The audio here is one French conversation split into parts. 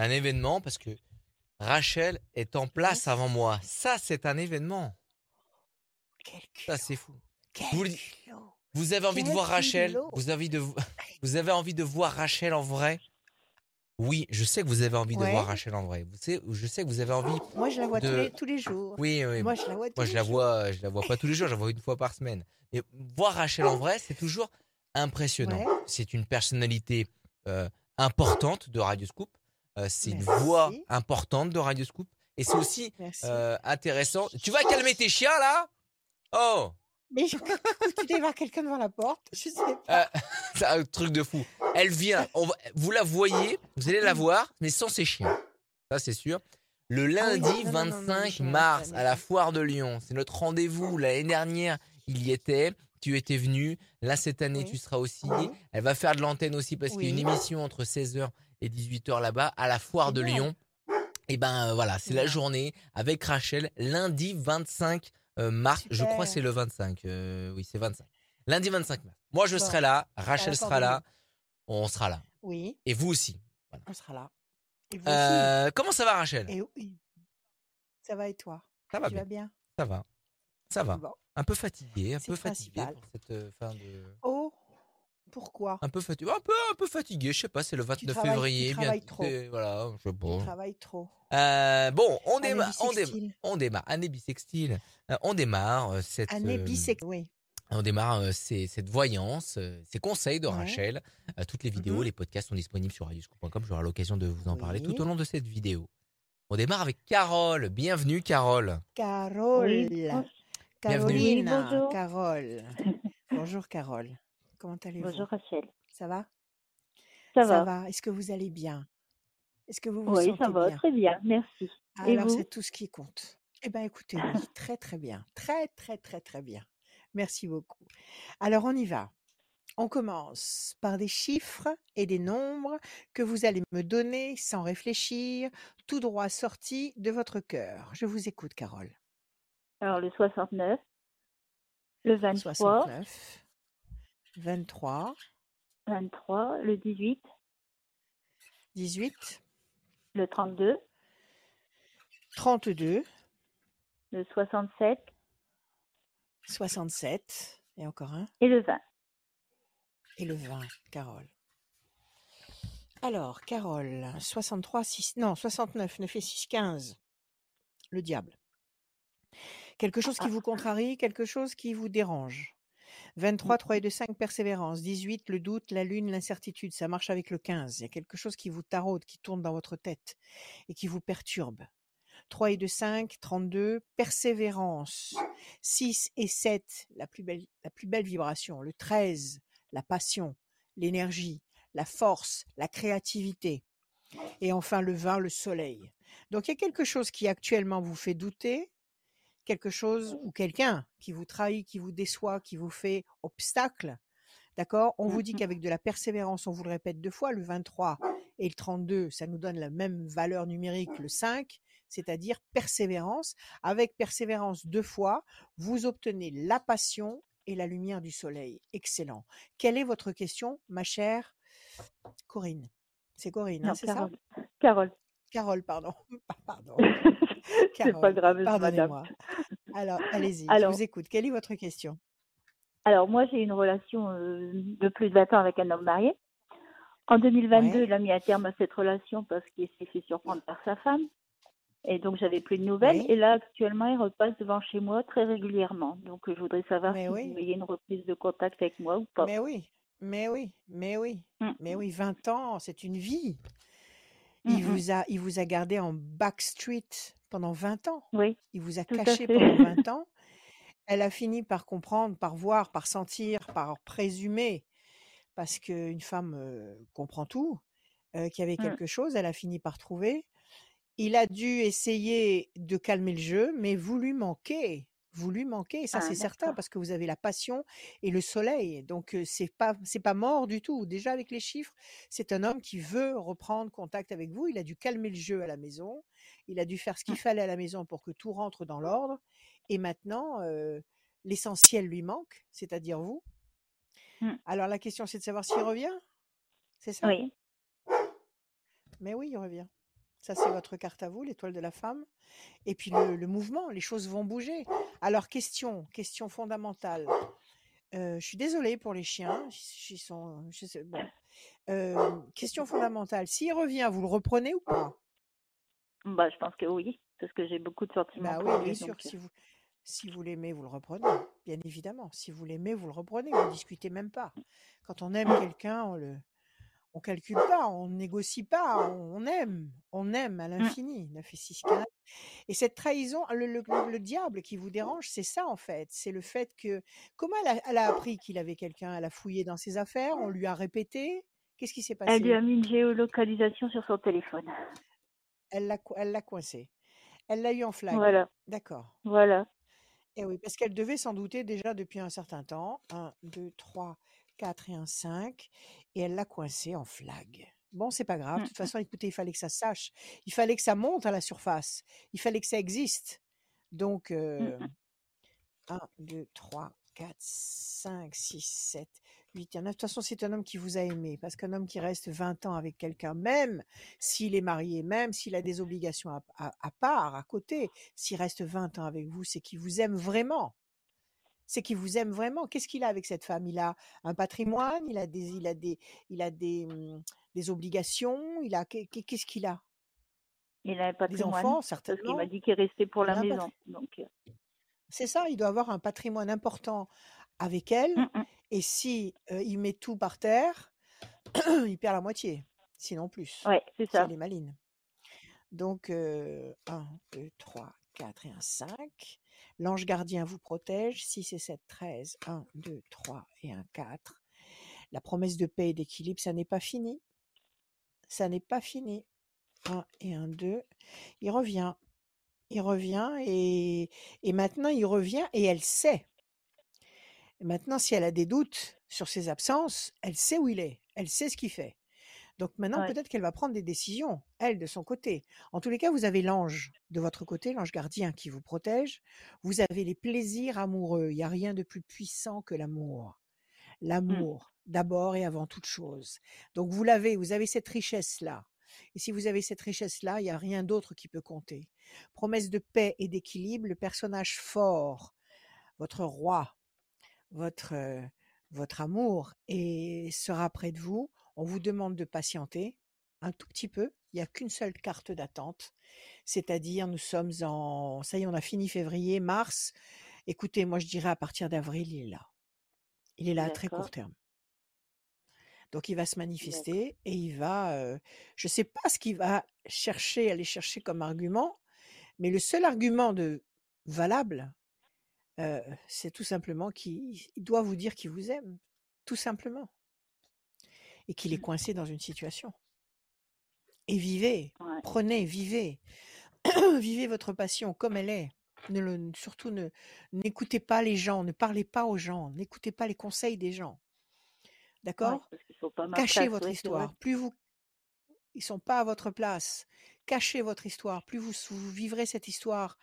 Un événement parce que Rachel est en place Yes. avant moi. Ça, c'est un événement. Quel Ça, c'est fou. Quel Vous le- culot. Vous avez envie de voir Rachel? culot. Vous avez envie de vo- vous avez envie de voir Rachel en vrai? Oui, je sais que vous avez envie de voir Rachel en vrai. Vous savez, je sais que vous avez envie. Moi, je la vois tous, les, tous les jours. Oui, oui. Moi, je la vois tous Moi, les je la jours. vois, je la vois pas tous les jours, je la vois une fois par semaine. Mais voir Rachel en vrai, c'est toujours impressionnant. Ouais. C'est une personnalité euh, importante de Radio Scoop. Euh, c'est une voix importante de Radio Scoop. Et c'est aussi euh, intéressant. Tu vas calmer tes chiens là? Oh Mais je... tu devais voir quelqu'un devant la porte. Je sais pas. Euh, C'est un truc de fou. Elle vient. on va- vous la voyez, vous allez la voir, mais sans ses chiens. Ça, c'est sûr. Le lundi Ah non, non, non, non, 25 je- mars à la foire de Lyon. C'est notre rendez-vous. L'année dernière, il y était. Tu étais venu. Là, cette année, Oui. tu seras aussi. Oui. Elle va faire de l'antenne aussi parce qu'il y a une émission entre 16h et 18h là-bas à la foire de. Lyon. Et ben euh, voilà, c'est la journée avec Rachel lundi 25 euh, mars. Je crois c'est le 25. euh, oui, c'est 25. Lundi 25 mars. Moi, je Bon, serai là. à Rachel sera là. On sera là. Oui, Et vous aussi. on sera là. Et vous Euh, comment ça va, Rachel? Aussi. Et oui. Ça va et toi? Ça va Tu bien. vas bien? Ça va. Ça va. Bon. Un peu fatigué, un peu fatigué pour cette fin de. Oh, pourquoi? Un peu fatigué, un peu, un peu fatigué. Je sais pas, c'est le 29 travailles- tu février. travailles bien- trop. c'est- Voilà, je sais Tu pas. travailles trop. Euh, bon, on démarre, on démarre, bissextile. on démarre. Année bissextile. Euh, on démarre euh, cette. Année euh. Oui. On démarre euh, ces- cette voyance, euh, ces conseils de Ouais. Rachel. Euh, toutes les vidéos, Mhm. les podcasts sont disponibles sur radioscoop.com. J'aurai l'occasion de vous en parler Oui. tout au long de cette vidéo. On démarre avec Carole. Bienvenue, Carole. Carole. Oui. Caroline. Bonjour. Carole. bonjour Carole. Comment allez-vous? Bonjour Rachel. Ça va? Ça, va Est-ce que vous allez bien? Est-ce que vous vous Oui, sentez ça va, bien? très bien, merci. Et Alors vous? c'est tout ce qui compte. Eh bien écoutez, oui, très très bien. Très très très très bien. Merci beaucoup. Alors on y va. On commence par des chiffres et des nombres que vous allez me donner sans réfléchir, tout droit sortis de votre cœur. Je vous écoute, Carole. Alors le 69, le 23, 69, 23, 23, le 18, 18, le 32, 32, le 67 67, et encore un, et le 20. et le 20, Carole. Alors, Carole, 63, 6, non, 69, 9 et 6, 15. Le diable. Quelque chose qui vous contrarie, quelque chose qui vous dérange. 23, 3 et 2, 5, persévérance. 18, le doute, la lune, l'incertitude. Ça marche avec le 15. Il y a quelque chose qui vous taraude, qui tourne dans votre tête et qui vous perturbe. 3 et 2, 5, 32, persévérance. 6 et 7, la plus belle, la plus belle vibration. Le 13, la passion, l'énergie, la force, la créativité. Et enfin le 20, le soleil. Donc il y a quelque chose qui actuellement vous fait douter, quelque chose ou quelqu'un qui vous trahit, qui vous déçoit, qui vous fait obstacle. D'accord? On vous dit qu'avec de la persévérance, on vous le répète deux fois, le 23 et le 32, ça nous donne la même valeur numérique, le 5, c'est-à-dire persévérance. Avec persévérance deux fois, vous obtenez la passion et la lumière du soleil. Excellent. Quelle est votre question, ma chère Corinne? C'est Corinne, hein, c'est ça? Carole. Carole. Pardon. Pardon. C'est pas grave. Pardonnez-moi. Alors, allez-y, je vous écoute. Quelle est votre question? Alors moi j'ai une relation euh, de plus de 20 ans avec un homme marié. En 2022, Ouais. il a mis un terme à cette relation parce qu'il s'est fait surprendre par sa femme. Et donc j'avais plus de nouvelles. Oui. Et là actuellement, il repasse devant chez moi très régulièrement. Donc je voudrais savoir Mais si oui. vous voyez une reprise de contact avec moi ou pas. Mais oui, mais oui, mais oui, Mm. mais oui, 20 ans, c'est une vie. Il Mhm. vous a, il vous a gardé en backstreet pendant 20 ans. Oui, Il vous a Tout caché pendant 20 ans. Elle a fini par comprendre, par voir, par sentir, par présumer, parce qu'une femme euh, comprend tout, euh, qu'il y avait Mm. quelque chose. Elle a fini par trouver. Il a dû essayer de calmer le jeu, mais vous lui manquez. Vous lui manquez, ça Ah, c'est certain, parce que vous avez la passion et le soleil. Donc c'est pas c'est pas mort du tout. Déjà avec les chiffres, c'est un homme qui veut reprendre contact avec vous. Il a dû calmer le jeu à la maison. Il a dû faire ce qu'il fallait à la maison pour que tout rentre dans l'ordre. Et maintenant, euh, l'essentiel lui manque, c'est-à-dire vous. Mm. Alors la question c'est de savoir s'il revient. C'est ça? Oui. Mais oui, il revient. Ça, c'est votre carte à vous, l'étoile de la femme. Et puis le, le mouvement, les choses vont bouger. Alors, question, question fondamentale. Euh, je suis désolée pour les chiens. Ils sont, je sais- bon. Euh, question fondamentale. S'il revient, vous le reprenez ou pas? Bah, je pense que oui, parce que j'ai beaucoup de sentiments Bah oui, lui. bien sûr. donc, euh, Si vous, si vous l'aimez, vous le reprenez. Bien évidemment. Si vous l'aimez, vous le reprenez. Vous ne discutez même pas. Quand on aime quelqu'un, on le, on calcule pas, on négocie pas, on aime, on aime à l'infini. 9 et 6, 15. Et cette trahison, le, le- le- le diable qui vous dérange, c'est ça en fait. C'est le fait que comment elle a, elle a appris qu'il avait quelqu'un Elle a fouillé dans ses affaires, on lui a répété? Qu'est-ce qui s'est Elle lui a passé mis une géolocalisation sur son téléphone. Elle l'a, elle l'a coincé. Elle l'a eu en flag. Voilà, D'accord. voilà. Et oui, parce qu'elle devait s'en douter déjà depuis un certain temps. 1, 2, 3, 4 et un 5. Et elle l'a coincé en flag. Bon, c'est pas grave. De Mm, toute façon, écoutez, il fallait que ça sache. Il fallait que ça monte à la surface. Il fallait que ça existe. Donc, mm, euh, mm. 1, 2, 3, 4, 5, 6, 7, 8 et 9. De toute façon, c'est un homme qui vous a aimé. Parce qu'un homme qui reste 20 ans avec quelqu'un, même s'il est marié, même s'il a des obligations à, à- à part, à côté, s'il reste 20 ans avec vous, c'est qu'il vous aime vraiment. C'est qu'il vous aime vraiment. Qu'est-ce qu'il a avec cette femme? Il a un patrimoine, il a des, il a des, il a des, hum, des obligations, il a, qu'est- qu'est- qu'est-ce qu'il a? Il a un Des patrimoine, enfants, parce qu'il m'a certainement. dit qu'il restait pour Il la maison. Donc, euh, C'est ça, il doit avoir un patrimoine important avec elle. mm, mm. Et si euh, il met tout par terre, il perd la moitié, sinon plus, ouais, c'est ça. elle est maline. Donc, euh, 1, 2, 3, 4 et un 5. L'ange gardien vous protège. 6 et 7, 13. 1, 2, 3 et un 4. La promesse de paix et d'équilibre, ça n'est pas fini. Ça n'est pas fini. 1 et un 2. Il revient. Il revient et, et maintenant il revient et elle sait. Maintenant, si elle a des doutes sur ses absences, elle sait où il est. Elle sait ce qu'il fait. Donc maintenant, Ouais. peut-être qu'elle va prendre des décisions, elle, de son côté. En tous les cas, vous avez l'ange de votre côté, l'ange gardien qui vous protège. Vous avez les plaisirs amoureux. Il n'y a rien de plus puissant que l'amour. Mm. L'amour, d'abord et avant toute chose. Donc vous l'avez, vous avez cette richesse-là. Et si vous avez cette richesse-là, il n'y a rien d'autre qui peut compter. Promesse de paix et d'équilibre, le personnage fort, votre roi, votre, euh, votre amour et sera près de vous. On vous demande de patienter un tout petit peu. Il n'y a qu'une seule carte d'attente. C'est-à-dire, nous sommes en, ça y est, on a fini février, mars. Écoutez, moi, je dirais à partir d'avril, il est là. Il est là à très court terme. Donc, il va se manifester et il va, euh, je sais pas ce qu'il va chercher, aller chercher comme argument, mais le seul argument de valable, euh, c'est tout simplement qu'il il doit vous dire qu'il vous aime, tout simplement, et qu'il est Mm. coincé dans une situation. Et vivez, Ouais. prenez, vivez, vivez votre passion comme elle est. Ne le- surtout, ne n'écoutez pas les gens, ne parlez pas aux gens, n'écoutez pas les conseils des gens. D'accord? Cachez votre histoire. Plus vous, ils sont pas à votre place. Cachez votre histoire. Plus vous, vous vivrez cette histoire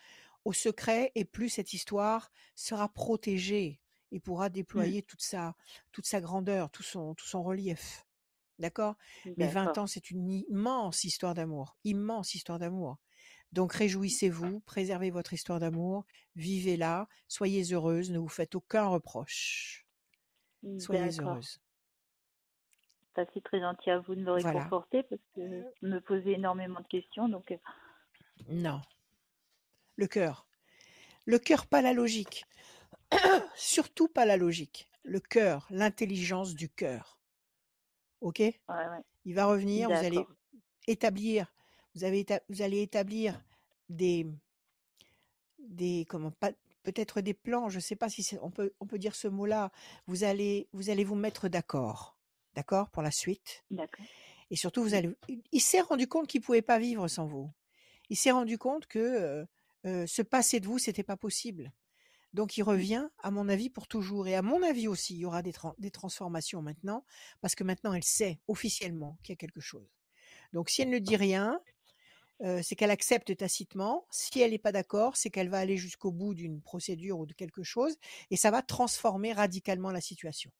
au secret, et plus cette histoire sera protégée et pourra Mm. déployer toute sa, toute sa grandeur, tout son, tout son relief. D'accord? Mais 20 D'accord. ans, c'est une immense histoire d'amour. Immense histoire d'amour. Donc réjouissez-vous, préservez votre histoire d'amour, vivez-la, soyez heureuse, ne vous faites aucun reproche. Soyez D'accord. heureuse. C'est très gentil à vous de me Voilà. réconforter parce que je me posais énormément de questions. Donc, Non. Le cœur. Le cœur, pas la logique. Surtout pas la logique. Le cœur, l'intelligence du cœur. OK? Ouais, ouais. Il va revenir, vous allez établir, vous, avez éta- vous allez établir des, des comment pas peut-être des plans, je ne sais pas si c'est- on peut on peut dire ce mot-là. Vous allez vous allez vous mettre d'accord, d'accord pour la suite. D'accord. Et surtout vous Mm. allez. Il s'est rendu compte qu'il pouvait pas vivre sans vous. Il s'est rendu compte que euh, euh, se passer de vous c'était pas possible. Donc il Mm. revient, à mon avis, pour toujours. Et à mon avis aussi, il y aura des, tran- des transformations maintenant, parce que maintenant elle sait officiellement qu'il y a quelque chose. Donc si elle ne dit rien, euh, c'est qu'elle accepte tacitement. Si elle n'est pas d'accord, c'est qu'elle va aller jusqu'au bout d'une procédure ou de quelque chose, et ça va transformer radicalement la situation.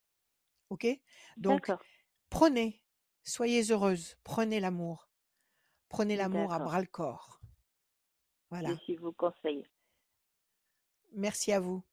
Ok? Donc prenez, soyez heureuse, prenez l'amour, Prenez l'amour à bras le corps. Voilà. Je suis vos conseils. Merci à vous.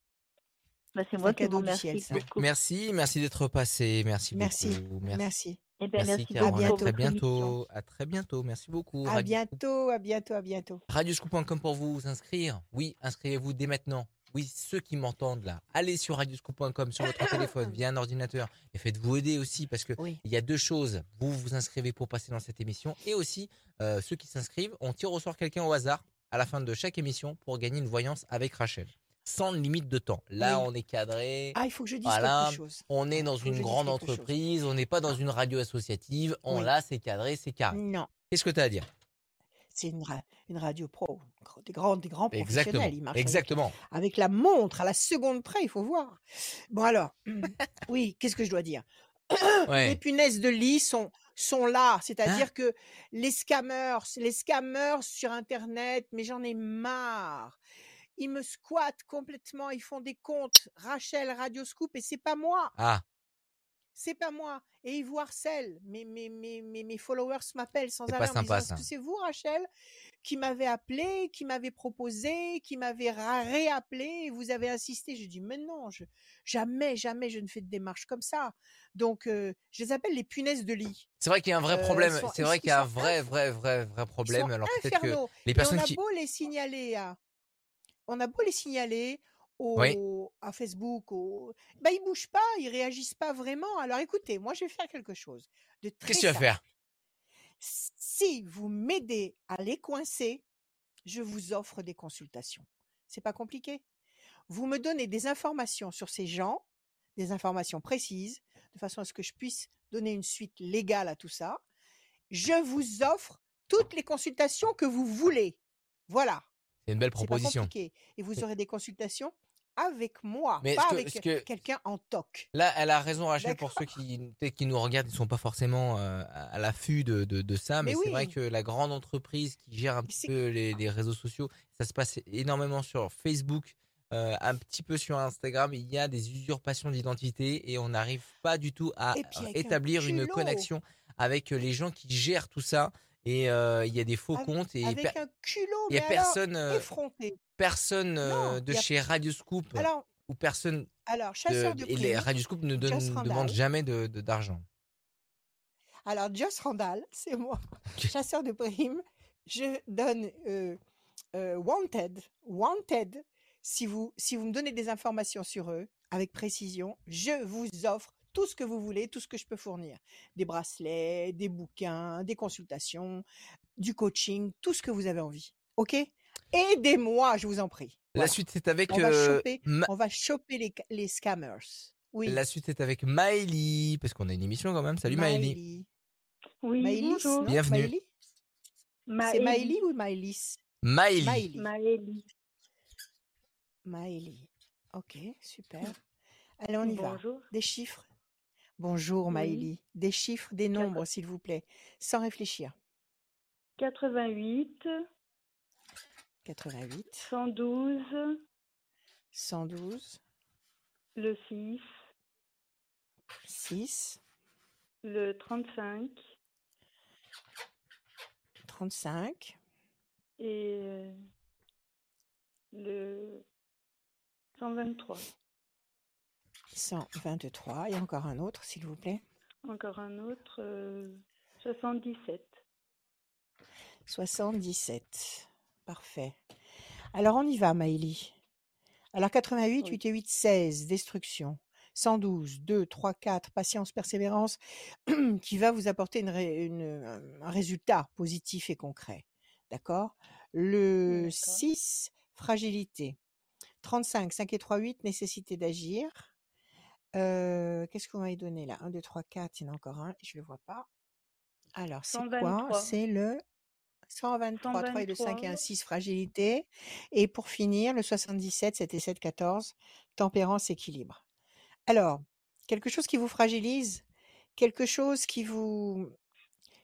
Bah, c'est moi qui vous remercie ciel, ça. beaucoup. Merci, merci d'être passé. Merci, Merci. beaucoup. Merci. Merci. Eh ben, Merci, À À pour très bientôt. À très bientôt. Merci beaucoup. À Radio- bientôt, à bientôt, à bientôt. Radioscoop.com pour vous inscrire. Oui, inscrivez-vous dès maintenant. Oui, ceux qui m'entendent là, allez sur radioscoop.com sur votre téléphone via un ordinateur et faites-vous aider aussi parce que Oui. il y a deux choses. Vous vous inscrivez pour passer dans cette émission et aussi euh, ceux qui s'inscrivent, on tire au sort quelqu'un au hasard à la fin de chaque émission pour gagner une voyance avec Rachel. Sans limite de temps. Là, Oui. on est cadré. Ah, il faut que je dise Voilà. quelque chose. On est dans une grande chose. entreprise, on n'est pas dans une radio associative. On Oui. là, c'est cadré, c'est carré. Non, Qu'est-ce que tu as à dire? C'est une, ra- une radio pro. Des grands, des grands Exactement. professionnels. Ils marchent avec- Exactement. avec la montre à la seconde près, il faut voir. Bon alors, oui, qu'est-ce que je dois dire? Les punaises de lit sont sont là, c'est-à-dire que les scammers, les scammers sur internet, mais j'en ai marre. Ils me squattent complètement, ils font des comptes Rachel Radioscoop et c'est pas moi, Ah, c'est pas moi et ils vous harcèlent. Mes mes mes mes, mes followers m'appellent sans arrêt en disant est-ce que c'est vous Rachel qui m'avez appelé, qui m'avez proposé, qui m'avez réappelé et vous avez insisté? Je dis mais non, je, jamais, jamais je ne fais de démarche comme ça. Donc euh, je les appelle les punaises de lit. c'est vrai qu'il y a un vrai Euh, problème. C'est vrai qu'il y a un vrai, vrai, vrai, vrai problème. Alors peut-être que les Et on personnes a qui. beau les signaler à, on a beau les signaler au, Oui. à Facebook, au, bah ils bougent pas, ils réagissent pas vraiment. Alors écoutez, moi je vais faire quelque chose de très Qu'est-ce que tu vas faire? Si vous m'aidez à les coincer, je vous offre des consultations. C'est pas compliqué. Vous me donnez des informations sur ces gens, des informations précises, de façon à ce que je puisse donner une suite légale à tout ça. Je vous offre toutes les consultations que vous voulez. Voilà. C'est une belle pas proposition. Et vous aurez des consultations avec moi, Mais pas que- avec que- quelqu'un en toc. Là, elle a raison, Rachel, pour ceux qui, nous regardent, ils ne sont pas forcément euh, à l'affût de, de, de ça, mais, Mais c'est vrai que la grande entreprise qui gère un petit peu les, les réseaux sociaux, ça se passe énormément sur Facebook, euh, un petit peu sur Instagram. Il y a des usurpations d'identité et on n'arrive pas du tout à un établir une connexion avec les gens qui gèrent tout ça. Et euh, il y a des faux Avec- comptes et Avec un culot, il y a mais alors, personne, euh, effronté. personne Non, de a- chez Radioscoop Alors, ou personne alors de, chasseur de et les primes. Radioscoop ne donne- demandent jamais de de- d'argent. Alors, Joss Randall, c'est moi, chasseur de primes. Je donne euh, euh, Wanted, Wanted. Si vous, si vous me donnez des informations sur eux, avec précision, je vous offre tout ce que vous voulez, tout ce que je peux fournir. Des bracelets, des bouquins, des consultations, du coaching, tout ce que vous avez envie. OK? Aidez-moi, je vous en prie. La suite est avec On va euh, choper, Ma- on va choper les, les scammers. Oui. la suite est avec Maëlie parce qu'on a une émission quand même. Salut Maëlie. Oui, Maëlys, bonjour. Bienvenue. Maëlie? C'est Maëlie ou Maëlys? Maëlie. Maëlie. Ok, super. Allez, on y va. Bonjour. Des chiffres. Bonjour Oui. Maëlie. Des chiffres, des nombres, s'il vous plaît, sans réfléchir. 88, 88, 112, 112, le 6, 6, le 35 35, et euh, le 123. 123. Et encore un autre, s'il vous plaît. Encore un autre, euh, 77. 77. Parfait. Alors, on y va, Maëlie. Alors, 88, Oui. 8 et 8, 16, destruction. 112, 2, 3, 4, patience, persévérance, qui va vous apporter une ré- une- un résultat positif et concret. D'accord? Le D'accord. 6, fragilité. 35, 5 et 3, 8, nécessité d'agir. Euh, Qu'est-ce qu'on m'avait donné là? 1, 2, 3, 4, il y en a encore un, je ne le vois pas. Alors, c'est quoi? 123. C'est le 123, 3 et 2, 5 et 1, 123. 6, fragilité. Et pour finir, le 77, 7 et 7, 14, tempérance, équilibre. Alors, quelque chose qui vous fragilise, quelque chose qui vous,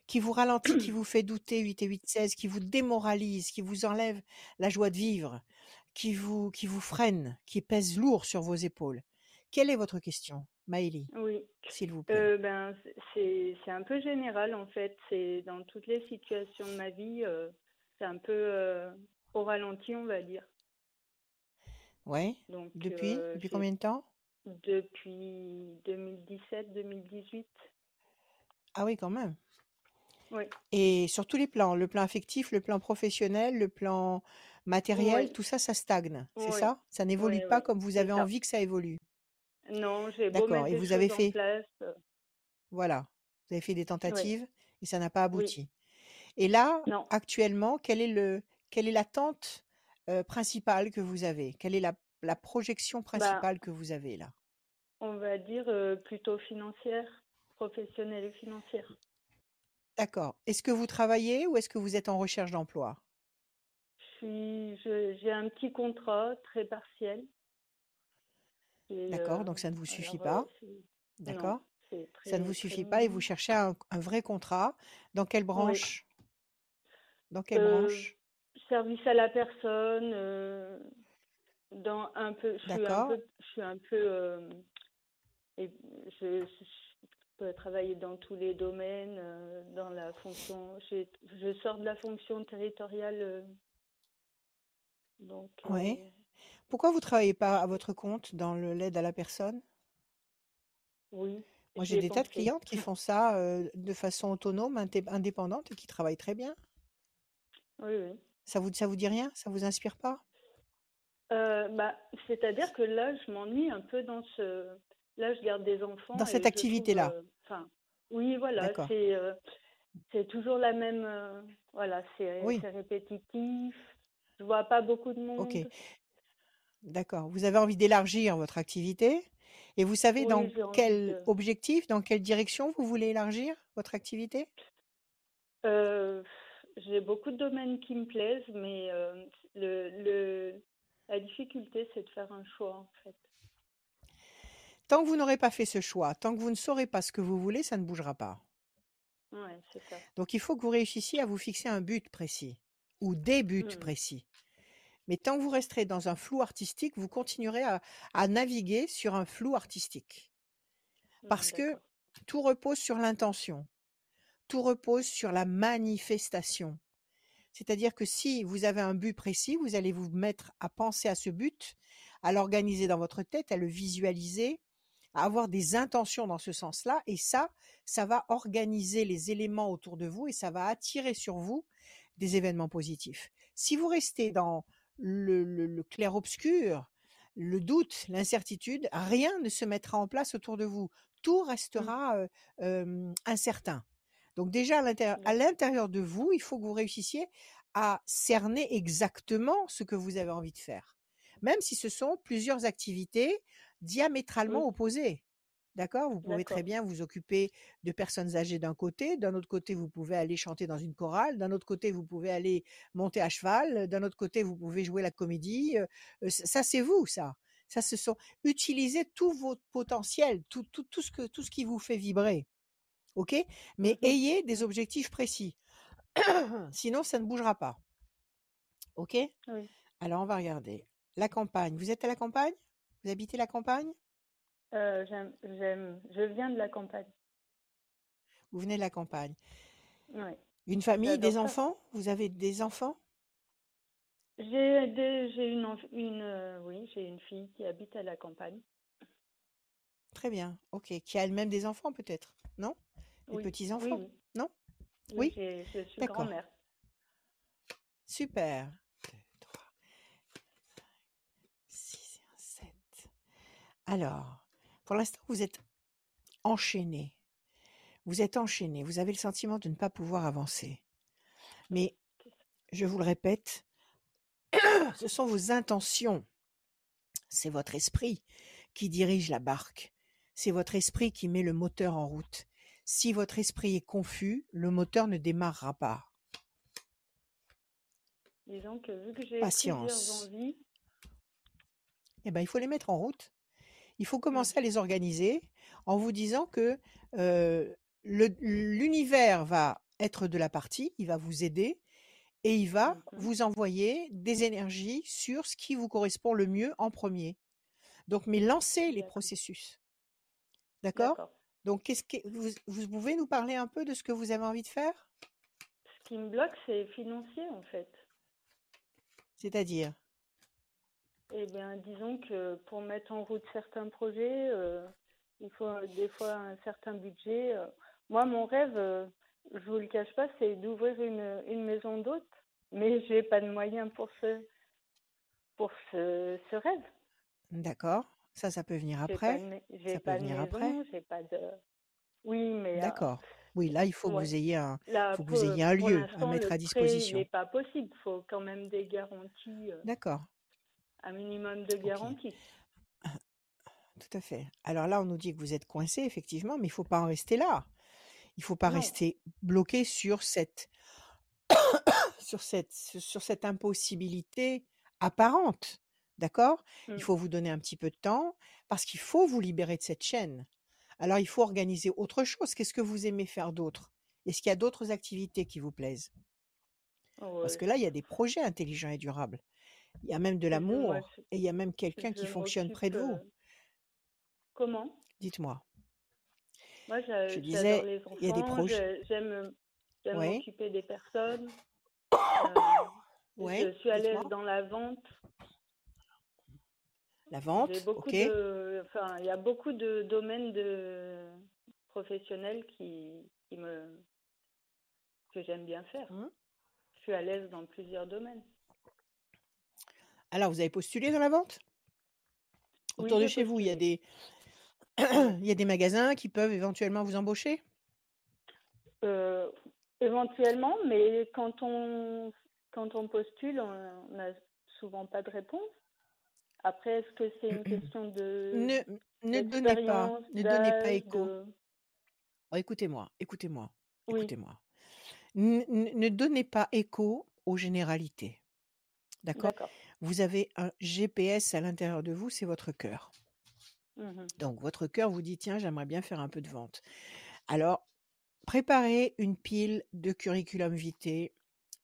qui vous ralentit, qui vous fait douter, 8 et 8, 16, qui vous démoralise, qui vous enlève la joie de vivre, qui vous, qui vous freine, qui pèse lourd sur vos épaules. Quelle est votre question Maëlie, Oui. s'il vous plaît? Euh, ben, c'est un peu général en fait. C'est dans toutes les situations de ma vie, euh, c'est un peu euh, au ralenti, on va dire. Donc, Depuis? Depuis combien de temps? depuis 2017-2018. Ah oui, quand même. Oui. Et sur tous les plans, le plan affectif, le plan professionnel, le plan matériel, Oui. tout ça, ça stagne, c'est Oui. ça? Ça n'évolue Oui, pas oui. comme vous avez envie que ça évolue? Non, j'ai beau D'accord. Et vous avez fait, place. euh, voilà, vous avez fait des Oui. tentatives et ça n'a pas Oui. abouti. Et là, Non. actuellement, quelle est le, quelle est l'attente euh, principale que vous avez? Quelle est la, la projection Bah, principale que vous avez là? on va dire euh, plutôt financière, professionnelle et financière. D'accord. Est-ce que vous travaillez ou est-ce que vous êtes en recherche d'emploi? J'ai un petit contrat très partiel. D'accord, euh, donc ça ne vous suffit alors, euh, pas. D'accord. Ça ne vous très suffit pas et vous cherchez un, un vrai contrat. Dans quelle Oui. branche? Dans quelle Euh, branche? service à la personne, dans un peu, je suis un D'accord. peu, je suis un peu, et je, je peux travailler dans tous les domaines, euh, dans la fonction, je sors de la fonction territoriale, euh, donc Oui. Pourquoi vous travaillez pas à votre compte dans l'aide à la personne? oui, Moi, j'ai ai des tas de clientes qui font ça euh, de façon autonome, indé- indépendante et qui travaillent très bien. Oui, oui. Ça vous, ça vous dit rien? Ça vous inspire pas? Euh, bah, c'est-à-dire que là, je m'ennuie un peu dans ce. Là, je garde des enfants Dans et cette activité-là? euh, oui, voilà, c'est toujours la même. voilà, c'est Oui. c'est répétitif. Je vois pas beaucoup de Ok. D'accord. Vous avez envie d'élargir votre activité et vous savez dans Oui, quel de. objectif, dans quelle direction vous voulez élargir votre activité? Euh, j'ai beaucoup de domaines qui me plaisent, mais euh, le, le, la difficulté, c'est de faire un choix, en fait. Tant que vous n'aurez pas fait ce choix, tant que vous ne saurez pas ce que vous voulez, ça ne bougera pas. Ouais, c'est ça. Donc il faut que vous réussissiez à vous fixer un but précis ou des buts Hmm, précis. Mais tant que vous resterez dans un flou artistique, vous continuerez à, à naviguer sur un flou artistique. hmm, Parce que tout repose sur l'intention, tout repose sur la manifestation. C'est-à-dire que si vous avez un but précis, vous allez vous mettre à penser à ce but, à l'organiser dans votre tête, à le visualiser, à avoir des intentions dans ce sens-là. Et ça, ça va organiser les éléments autour de vous et ça va attirer sur vous des événements positifs. Si vous restez dans le, le- le clair-obscur, le doute, l'incertitude, rien ne se mettra en place autour de vous. Tout Hmm, restera euh, euh, incertain. Donc déjà, à l'intérieur, de vous, il faut que vous réussissiez à cerner exactement ce que vous avez envie de faire. Même si ce sont plusieurs activités diamétralement opposées. D'accord? Vous pouvez très bien vous occuper de personnes âgées d'un côté, d'un autre côté, vous pouvez aller chanter dans une chorale, d'un autre côté, vous pouvez aller monter à cheval, d'un autre côté, vous pouvez jouer la comédie. ça, c'est vous, ça. Ça, ce sont utilisez tout votre potentiel, tout, tout, tout, ce que, tout ce qui vous fait vibrer. OK? Mais Mhm, ayez des objectifs précis. Sinon, ça ne bougera pas. OK? Oui. Alors, on va regarder. La campagne. Vous êtes à la campagne? Vous habitez la campagne? Euh, j'aime, j'aime, je viens de la campagne. Vous venez de la campagne. Ouais. Une famille, des ça. enfants? Vous avez des enfants? J'ai des, j'ai une, euh, oui, j'ai une fille qui habite à la campagne. Très bien. OK. Qui a elle-même des enfants, peut-être? Non? Des Oui, oui, petits-enfants? Oui. Non? Oui, Oui? j'ai, je suis D'accord. grand-mère. Super. 2, 3, 6 et un 7. Alors, pour l'instant, vous êtes enchaîné. Vous êtes enchaîné. Vous avez le sentiment de ne pas pouvoir avancer. Mais, je vous le répète, ce sont vos intentions. C'est votre esprit qui dirige la barque. C'est votre esprit qui met le moteur en route. Si votre esprit est confus, le moteur ne démarrera pas. Disons que vu que j'ai plusieurs Patience. envies, Eh ben, il faut les mettre en route. Il faut commencer à les organiser en vous disant que euh, l'univers va être de la partie, il va vous aider et il va vous envoyer des énergies sur ce qui vous correspond le mieux en premier. Donc, mais lancez les processus. D'accord? D'accord. Donc, qu'est-ce que vous, vous pouvez nous parler un peu de ce que vous avez envie de faire? Ce qui me bloque, c'est financier, en fait. C'est-à-dire? Eh bien, disons que pour mettre en route certains projets, euh, il faut euh, des fois un certain budget. euh. Moi, mon rêve, euh, je vous le cache pas, c'est d'ouvrir une, une maison d'hôte, mais j'ai pas de moyens pour ce, pour ce, ce rêve. D'accord. Ça, ça peut venir après. j'ai Ça peut pas de venir après. j'ai pas de. Oui, mais D'accord. Oui, là, il faut que vous ayez un, Là, faut que vous ayez un lieu à mettre le à disposition. n'est pas possible. Il faut quand même des garanties, D'accord. Un minimum de Ok. garanties. Tout à fait. Alors là, on nous dit que vous êtes coincé, effectivement, mais il faut pas en rester là. Il faut pas Non. rester bloqué sur cette, sur cette, sur cette impossibilité apparente. D'accord? Il faut vous donner un petit peu de temps parce qu'il faut vous libérer de cette chaîne. Alors, il faut organiser autre chose. Qu'est-ce que vous aimez faire d'autre? Est-ce qu'il y a d'autres activités qui vous plaisent? Parce Ouais. que là, il y a des projets intelligents et durables. Il y a même de l'amour et il y a même quelqu'un qui fonctionne près de vous. euh, Comment? Dites-moi. Moi, Je disais, les il y a des projets. je- J'aime, m'occuper des personnes. Euh, je suis à l'aise dans la vente. La vente, ok. de, enfin, il y a beaucoup de domaines de professionnels qui, qui me, que j'aime bien faire. Hum. Je suis à l'aise dans plusieurs domaines. Alors, vous avez postulé dans la vente? Oui, Autour de chez vous, il y a des, il y a des magasins qui peuvent éventuellement vous embaucher? Euh, éventuellement, mais quand on, quand on postule, on n'a souvent pas de réponse. Après, est-ce que c'est une question de Ne, ne donnez pas, ne donnez écho. de... Oh, écoutez-moi, écoutez-moi, Oui, écoutez-moi. N- n- ne donnez pas écho aux généralités. D'accord? D'accord. Vous avez un GPS à l'intérieur de vous, c'est votre cœur. Mhm. Donc, votre cœur vous dit tiens, j'aimerais bien faire un peu de vente. Alors, préparez une pile de curriculum vitae,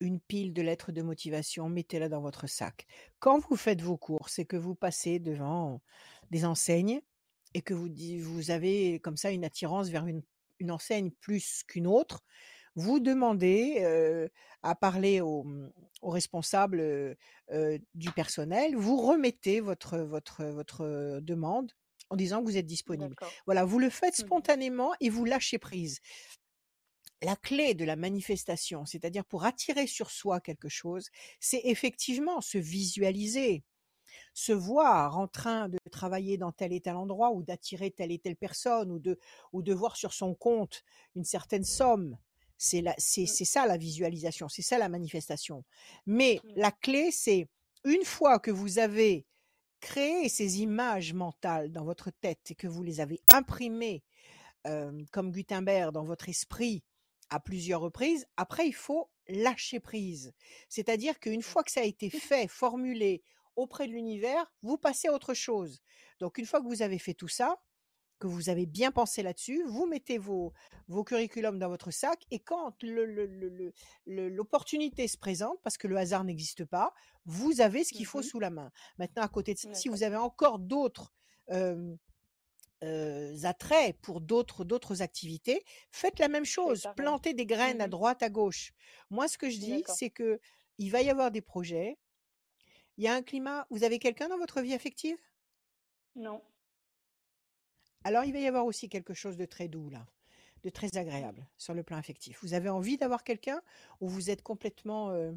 une pile de lettres de motivation, mettez-la dans votre sac. Quand vous faites vos courses et que vous passez devant des enseignes et que vous, vous avez comme ça une attirance vers une, une enseigne plus qu'une autre, vous demandez euh, à parler au, au responsable euh, euh, du personnel, vous remettez votre, votre, votre demande en disant que vous êtes disponible. Voilà, vous le faites Mhm. spontanément et vous lâchez prise. La clé de la manifestation, c'est-à-dire pour attirer sur soi quelque chose, c'est effectivement se visualiser, se voir en train de travailler dans tel et tel endroit ou d'attirer telle et telle personne ou de, ou de voir sur son compte une certaine somme. C'est la, c'est, c'est ça la visualisation, c'est ça la manifestation. Mais Mm. la clé, c'est une fois que vous avez créé ces images mentales dans votre tête et que vous les avez imprimées euh, comme Gutenberg dans votre esprit à plusieurs reprises, après il faut lâcher prise. C'est-à-dire qu'une fois que ça a été fait, formulé auprès de l'univers, vous passez à autre chose. Donc une fois que vous avez fait tout ça, que vous avez bien pensé là-dessus, vous mettez vos, vos curriculums dans votre sac et quand l'opportunité se présente, parce que le hasard n'existe pas, vous avez ce qu'il faut Mhm. sous la main. Maintenant, à côté de ça, si vous avez encore d'autres euh, euh, attraits pour d'autres d'autres activités, faites la même chose, plantez des graines à droite, à gauche. Moi, ce que je dis, c'est que il va y avoir des projets. Il y a un climat. Vous avez quelqu'un dans votre vie affective? Non. Alors, il va y avoir aussi quelque chose de très doux là, de très agréable sur le plan affectif. Vous avez envie d'avoir quelqu'un ou vous êtes complètement euh,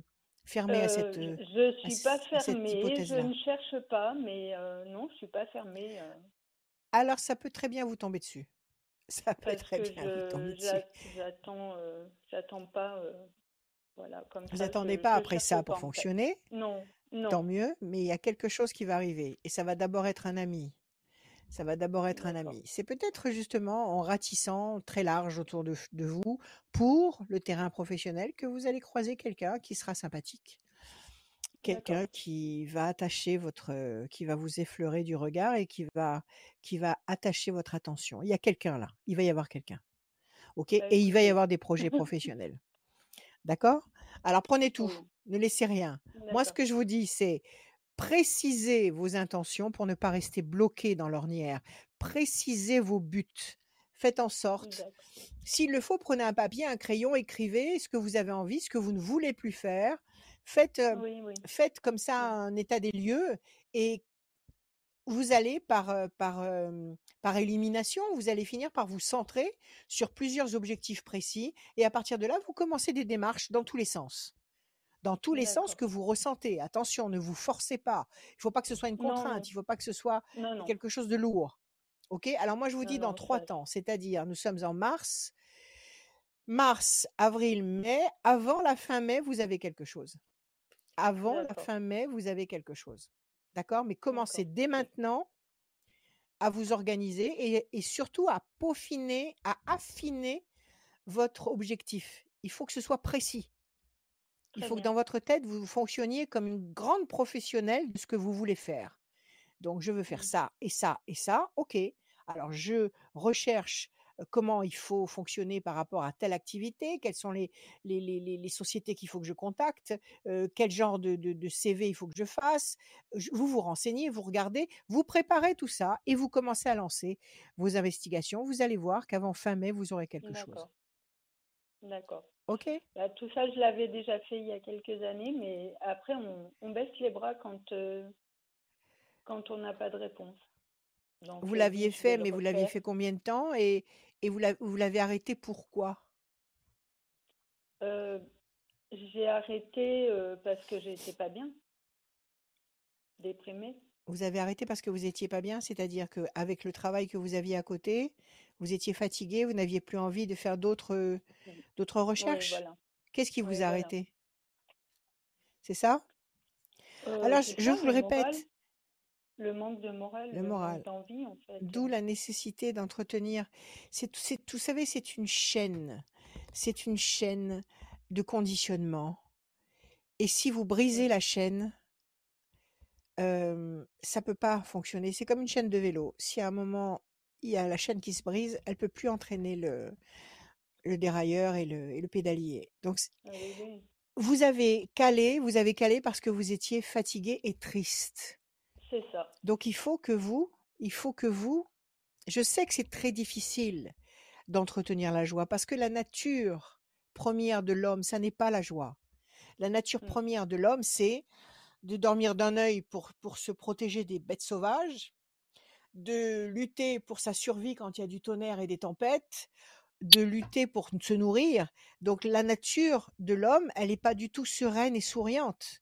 fermé à Euh, cette je euh, je à, suis pas fermée, je ne cherche pas, mais euh, non, je suis pas fermée euh, Alors, ça peut très bien vous tomber dessus. Ça peut parce très que bien vous tomber dessus. j'a- j'attends euh, j'attends pas euh, voilà comme Vous ça attendez je pas après ça pour pas en fait. fonctionner, Non, tant non, mieux, mais il y a quelque chose qui va arriver et ça va d'abord être un ami. Ça va d'abord être un ami. C'est peut-être justement en ratissant très large autour de, de vous pour le terrain professionnel que vous allez croiser quelqu'un qui sera sympathique. Quelqu'un qui va attacher votre, qui va vous effleurer du regard et qui va, qui va attacher votre attention. Il y a quelqu'un là. Il va y avoir quelqu'un. OK? Bah, Et il va y avoir des projets professionnels. D'accord? Alors prenez tout. Ne laissez rien. Moi, ce que je vous dis, c'est précisez vos intentions pour ne pas rester bloqué dans l'ornière. précisez vos buts. Faites en sorte, s'il le faut, prenez un papier, un crayon, écrivez ce que vous avez envie, ce que vous ne voulez plus faire. Faites, euh, Oui, oui. faites comme ça un état des lieux et vous allez par, euh, par, par élimination, vous allez finir par vous centrer sur plusieurs objectifs précis et à partir de là, vous commencez des démarches dans tous les sens. Dans tous les sens que vous ressentez. Attention, ne vous forcez pas. Il ne faut pas que ce soit une contrainte, non. il ne faut pas que ce soit Non, non. quelque chose de lourd. OK? Alors moi, je vous dis dans trois temps, c'est-à-dire nous sommes en mars, mars, avril, mai. Avant la fin mai, vous avez quelque chose. Avant la fin mai, vous avez quelque chose. D'accord? Mais commencez dès maintenant à vous organiser et, et surtout à peaufiner, à affiner votre objectif. Il faut que ce soit précis. Il faut que dans votre tête, vous fonctionniez comme une grande professionnelle de ce que vous voulez faire. Donc, je veux faire Mm. ça et ça et ça. OK. Alors, je recherche comment il faut fonctionner par rapport à telle activité, quelles sont les, les, les- les- sociétés qu'il faut que je contacte, euh, quel genre de, de- de CV il faut que je fasse. Vous vous renseignez, vous regardez, vous préparez tout ça et vous commencez à lancer vos investigations. Vous allez voir qu'avant fin mai, vous aurez quelque chose. D'accord. OK Bah, tout ça, je l'avais déjà fait il y a quelques années, mais après, on, on baisse les bras quand, euh, quand on n'a pas de réponse. Donc, Vous euh, l'aviez fait, mais vous l'aviez fait combien de temps et, et vous l'avez vous l'avez arrêté pourquoi? Euh, j'ai arrêté euh, parce que j'étais pas bien, déprimée. Vous avez arrêté parce que vous étiez pas bien, c'est-à-dire qu'avec le travail que vous aviez à côté, vous étiez fatigué, vous n'aviez plus envie de faire d'autres Oui, recherches. voilà. Qu'est-ce qui Oui, vous a voilà. arrêté? C'est ça? Euh, Alors, je ça, vous le le moral, répète, le manque de morale, le le moral. manque d'envie, en fait. D'où la nécessité d'entretenir. C'est, c'est, vous savez, c'est une chaîne. C'est une chaîne de conditionnement. Et si vous brisez la chaîne, euh, ça peut pas fonctionner. C'est comme une chaîne de vélo. Si à un moment il y a la chaîne qui se brise, elle peut plus entraîner le, le dérailleur et le, et le pédalier. Donc, Ah oui, oui, vous avez calé, vous avez calé parce que vous étiez fatigué et triste. c'est ça. Donc, il faut que vous, il faut que vous, je sais que c'est très difficile d'entretenir la joie parce que la nature première de l'homme, ça n'est pas la joie. La nature Mm. première de l'homme, c'est de dormir d'un œil pour, pour se protéger des bêtes sauvages, de lutter pour sa survie quand il y a du tonnerre et des tempêtes, de lutter pour se nourrir. Donc la nature de l'homme, elle n'est pas du tout sereine et souriante.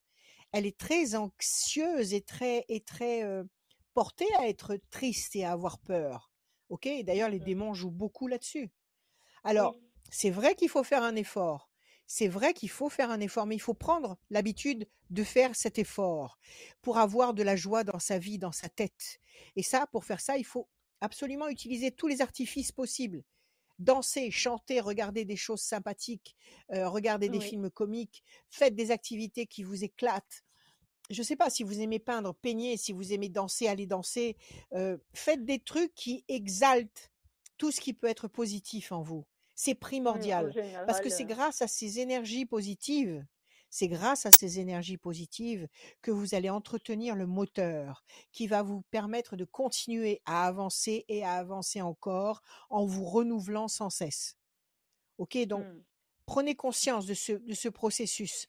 Elle est très anxieuse et très, et très euh, portée à être triste et à avoir peur. Ok? D'ailleurs, les Mm. démons jouent beaucoup là-dessus. Alors, c'est vrai qu'il faut faire un effort. C'est vrai qu'il faut faire un effort, mais il faut prendre l'habitude de faire cet effort pour avoir de la joie dans sa vie, dans sa tête. Et ça, pour faire ça, il faut absolument utiliser tous les artifices possibles. Danser, chanter, regarder des choses sympathiques, euh, regarder des films comiques, faites des activités qui vous éclatent. Je ne sais pas si vous aimez peindre, peignez, si vous aimez danser, allez danser. Euh, faites des trucs qui exaltent tout ce qui peut être positif en vous. C'est Mm, au primordial. Parce que c'est grâce à ces énergies positives, c'est grâce à ces énergies positives que vous allez entretenir le moteur qui va vous permettre de continuer à avancer et à avancer encore en vous renouvelant sans cesse. Ok, donc mm, prenez conscience de ce, de ce processus.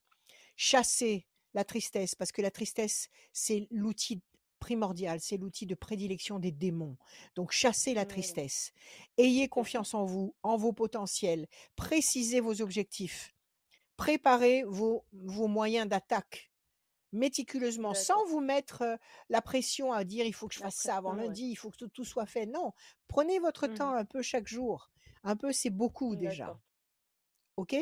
Chassez la tristesse, parce que la tristesse, c'est l'outil primordial, c'est l'outil de prédilection des démons. Donc chassez la oui, tristesse. Ayez confiance en vous, en vos potentiels. Précisez vos objectifs. Préparez vos, vos moyens d'attaque méticuleusement, sans vous mettre euh, la pression à dire il faut que je fasse ça avant ouais. lundi, il faut que tout, tout soit fait. Non, prenez votre temps Mhm. un peu chaque jour. Un peu, c'est beaucoup déjà. D'accord. OK?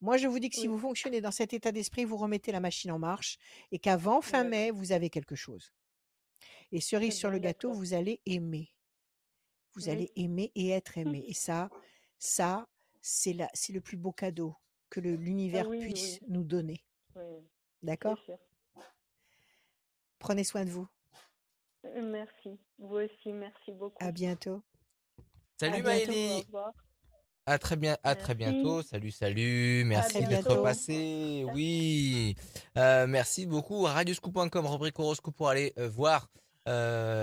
Moi, je vous dis que si Oui, vous fonctionnez dans cet état d'esprit, vous remettez la machine en marche et qu'avant fin mai, vous avez quelque chose. Et cerise sur le gâteau, vous allez aimer. Vous allez Oui. aimer et être aimé. Et ça, ça, c'est la, c'est le plus beau cadeau que le- Ah l'univers oui, puisse oui, nous donner. D'accord? Prenez soin de vous. Euh, Merci. Vous aussi, merci beaucoup. À bientôt. Salut Maëlie. À très bien, à très bientôt. Salut, salut. Merci d'être passé. Oui. Euh, merci beaucoup. Radioscoop.com, rubrique horoscope pour aller euh, voir euh,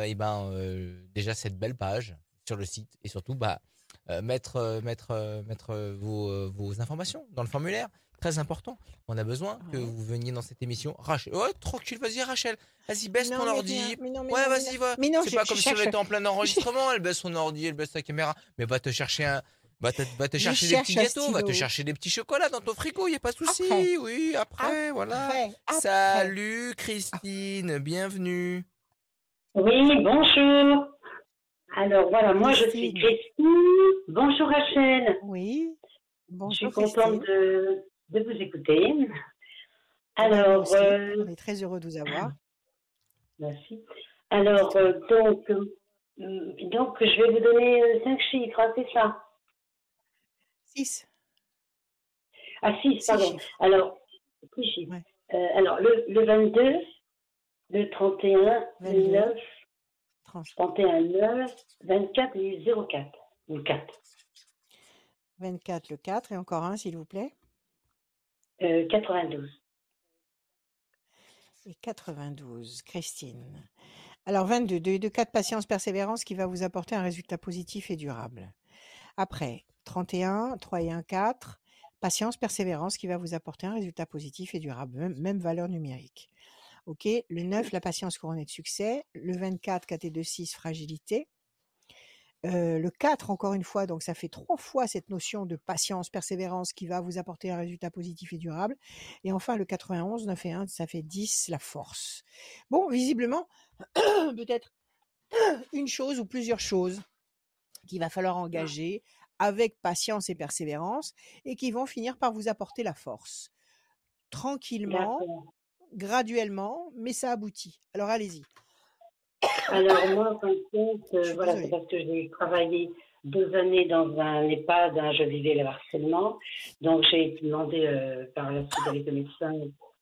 et ben euh, déjà cette belle page sur le site et surtout bah euh, mettre euh, mettre euh, mettre euh, vos, euh, vos informations dans le formulaire. Très important. On a besoin que Ouais. vous veniez dans cette émission. Rachel, ouais, tranquille, vas-y Rachel. Vas-y, baisse Non, ton ordi. mais non, mais ouais, vas-y, va. Mais non, C'est pas comme si cherche- était en plein enregistrement. Elle baisse son ordi, elle baisse sa caméra. Mais va te chercher un. Va te, va te chercher des petits gâteaux, va te chercher des petits chocolats dans ton frigo, y a pas de souci. Après. Oui, après, voilà. Après, après. Salut Christine, bienvenue. Oui, bonjour. Alors voilà, moi je suis Christine. Bonjour Rachel. Oui. je Bonjour suis contente de, de vous écouter. Alors, euh, on est très heureux de vous avoir. merci. Alors, euh, donc, euh, donc, je vais vous donner cinq chiffres, hein, c'est ça? 6. Ah, six, Six pardon. chiffres. Alors, six chiffres. Ouais. Alors, le, le 22, le 31, 22. le 9, 30. 31, 9, 24 et 04. Le 4. 24 le 4 et encore un s'il vous plaît. Euh, 92. Et 92, Christine. Alors 22, 2 de 4, patience, persévérance qui va vous apporter un résultat positif et durable. Après, 31, 3 et 1, 4, patience, persévérance qui va vous apporter un résultat positif et durable, même, même valeur numérique. OK, le 9, la patience couronnée de succès. Le 24, 4 et 2, 6, fragilité. Le 4, encore une fois, donc ça fait trois fois cette notion de patience, persévérance qui va vous apporter un résultat positif et durable. Et enfin, le 91, 9 et 1, ça fait 10, la force. Bon, visiblement, peut-être une chose ou plusieurs choses qu'il va falloir engager avec patience et persévérance et qui vont finir par vous apporter la force. Tranquillement. Graduellement, mais ça aboutit. Alors allez-y. Alors moi, en fin de compte, Je euh, voilà, c'est parce que j'ai travaillé deux années dans un EHPAD, hein, je vivais le harcèlement. Donc j'ai demandé euh, par la suite avec le médecin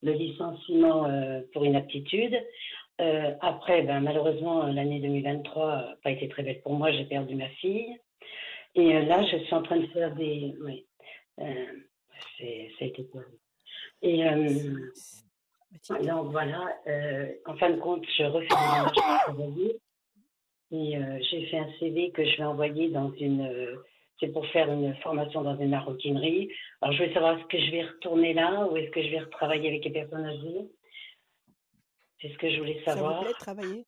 le licenciement euh, pour inaptitude. Euh, après, ben, malheureusement, l'année 2023 n'a pas été très belle pour moi, j'ai perdu ma fille. Et euh, là, je suis en train de faire des... Oui, euh, c'est- ça a été terrible. Et euh, donc voilà, euh, en fin de compte, je refais des démarches pour travailler. Et euh, j'ai fait un CV que je vais envoyer dans une. euh, c'est pour faire une formation dans une maroquinerie. Alors je veux savoir est-ce que je vais retourner là ou est-ce que je vais retravailler avec les personnes âgées? C'est ce que je voulais Ça vous savoir. plaît de travailler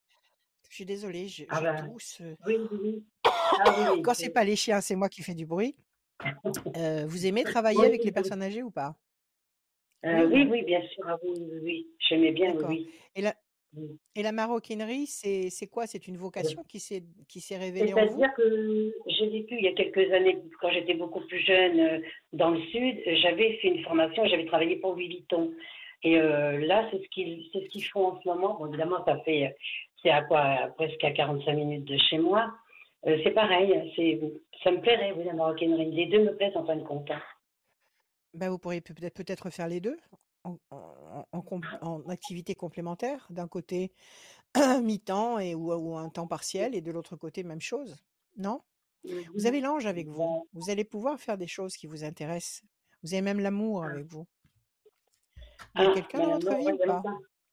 Je suis désolée, je, Ah je ben, tousse. Oui. Ah oui, oui, Quand c'est pas les chiens, c'est moi qui fais du bruit. Vous aimez travailler Oui, avec les personnes âgées ou pas? Euh, Oui, oui, bien sûr. Ah oui, oui. J'aimais bien, oui. Et la, Oui. et la maroquinerie, c'est quoi? C'est une vocation qui s'est révélée en vous? C'est-à-dire que j'ai vécu il y a quelques années, quand j'étais beaucoup plus jeune, euh, dans le sud, j'avais fait une formation, j'avais travaillé pour Louis Vuitton. Et euh, là, c'est ce qu'ils c'est ce qu'ils font en ce moment. Bon, évidemment, ça fait c'est à quoi? Presque à 45 minutes de chez moi. Euh, c'est pareil, ça me plairait, oui, la maroquinerie. Les deux me plaisent en fin de compte. hein. Ben, vous pourriez peut-être peut-être faire les deux en, en, en com- en activité complémentaire. D'un côté, mi-temps et ou, ou un temps partiel, et de l'autre côté, même chose. Non? Vous avez l'ange avec vous. Vous allez pouvoir faire des choses qui vous intéressent. Vous avez même l'amour avec vous. Il y a Ah, quelqu'un dans votre non, vie ou pas?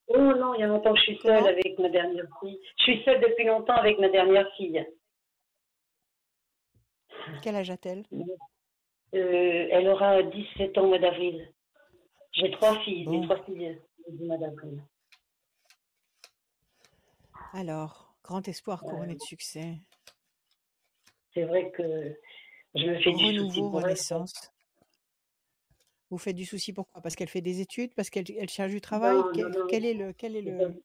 Oh non, il y a longtemps que je suis seule avec ma dernière fille. Je suis seule depuis longtemps avec ma dernière fille. Quel âge a-t-elle? Euh, elle aura 17 ans au mois d'avril. J'ai trois filles, j'ai trois filles du mois d'avril. Alors, grand espoir couronné de succès. C'est vrai que je me fais du souci Renouveau, pour elle. renaissance. Vous faites du souci pourquoi? Parce qu'elle fait des études? Parce qu'elle elle cherche du travail? Non, quel, non, non. quel est le quel est le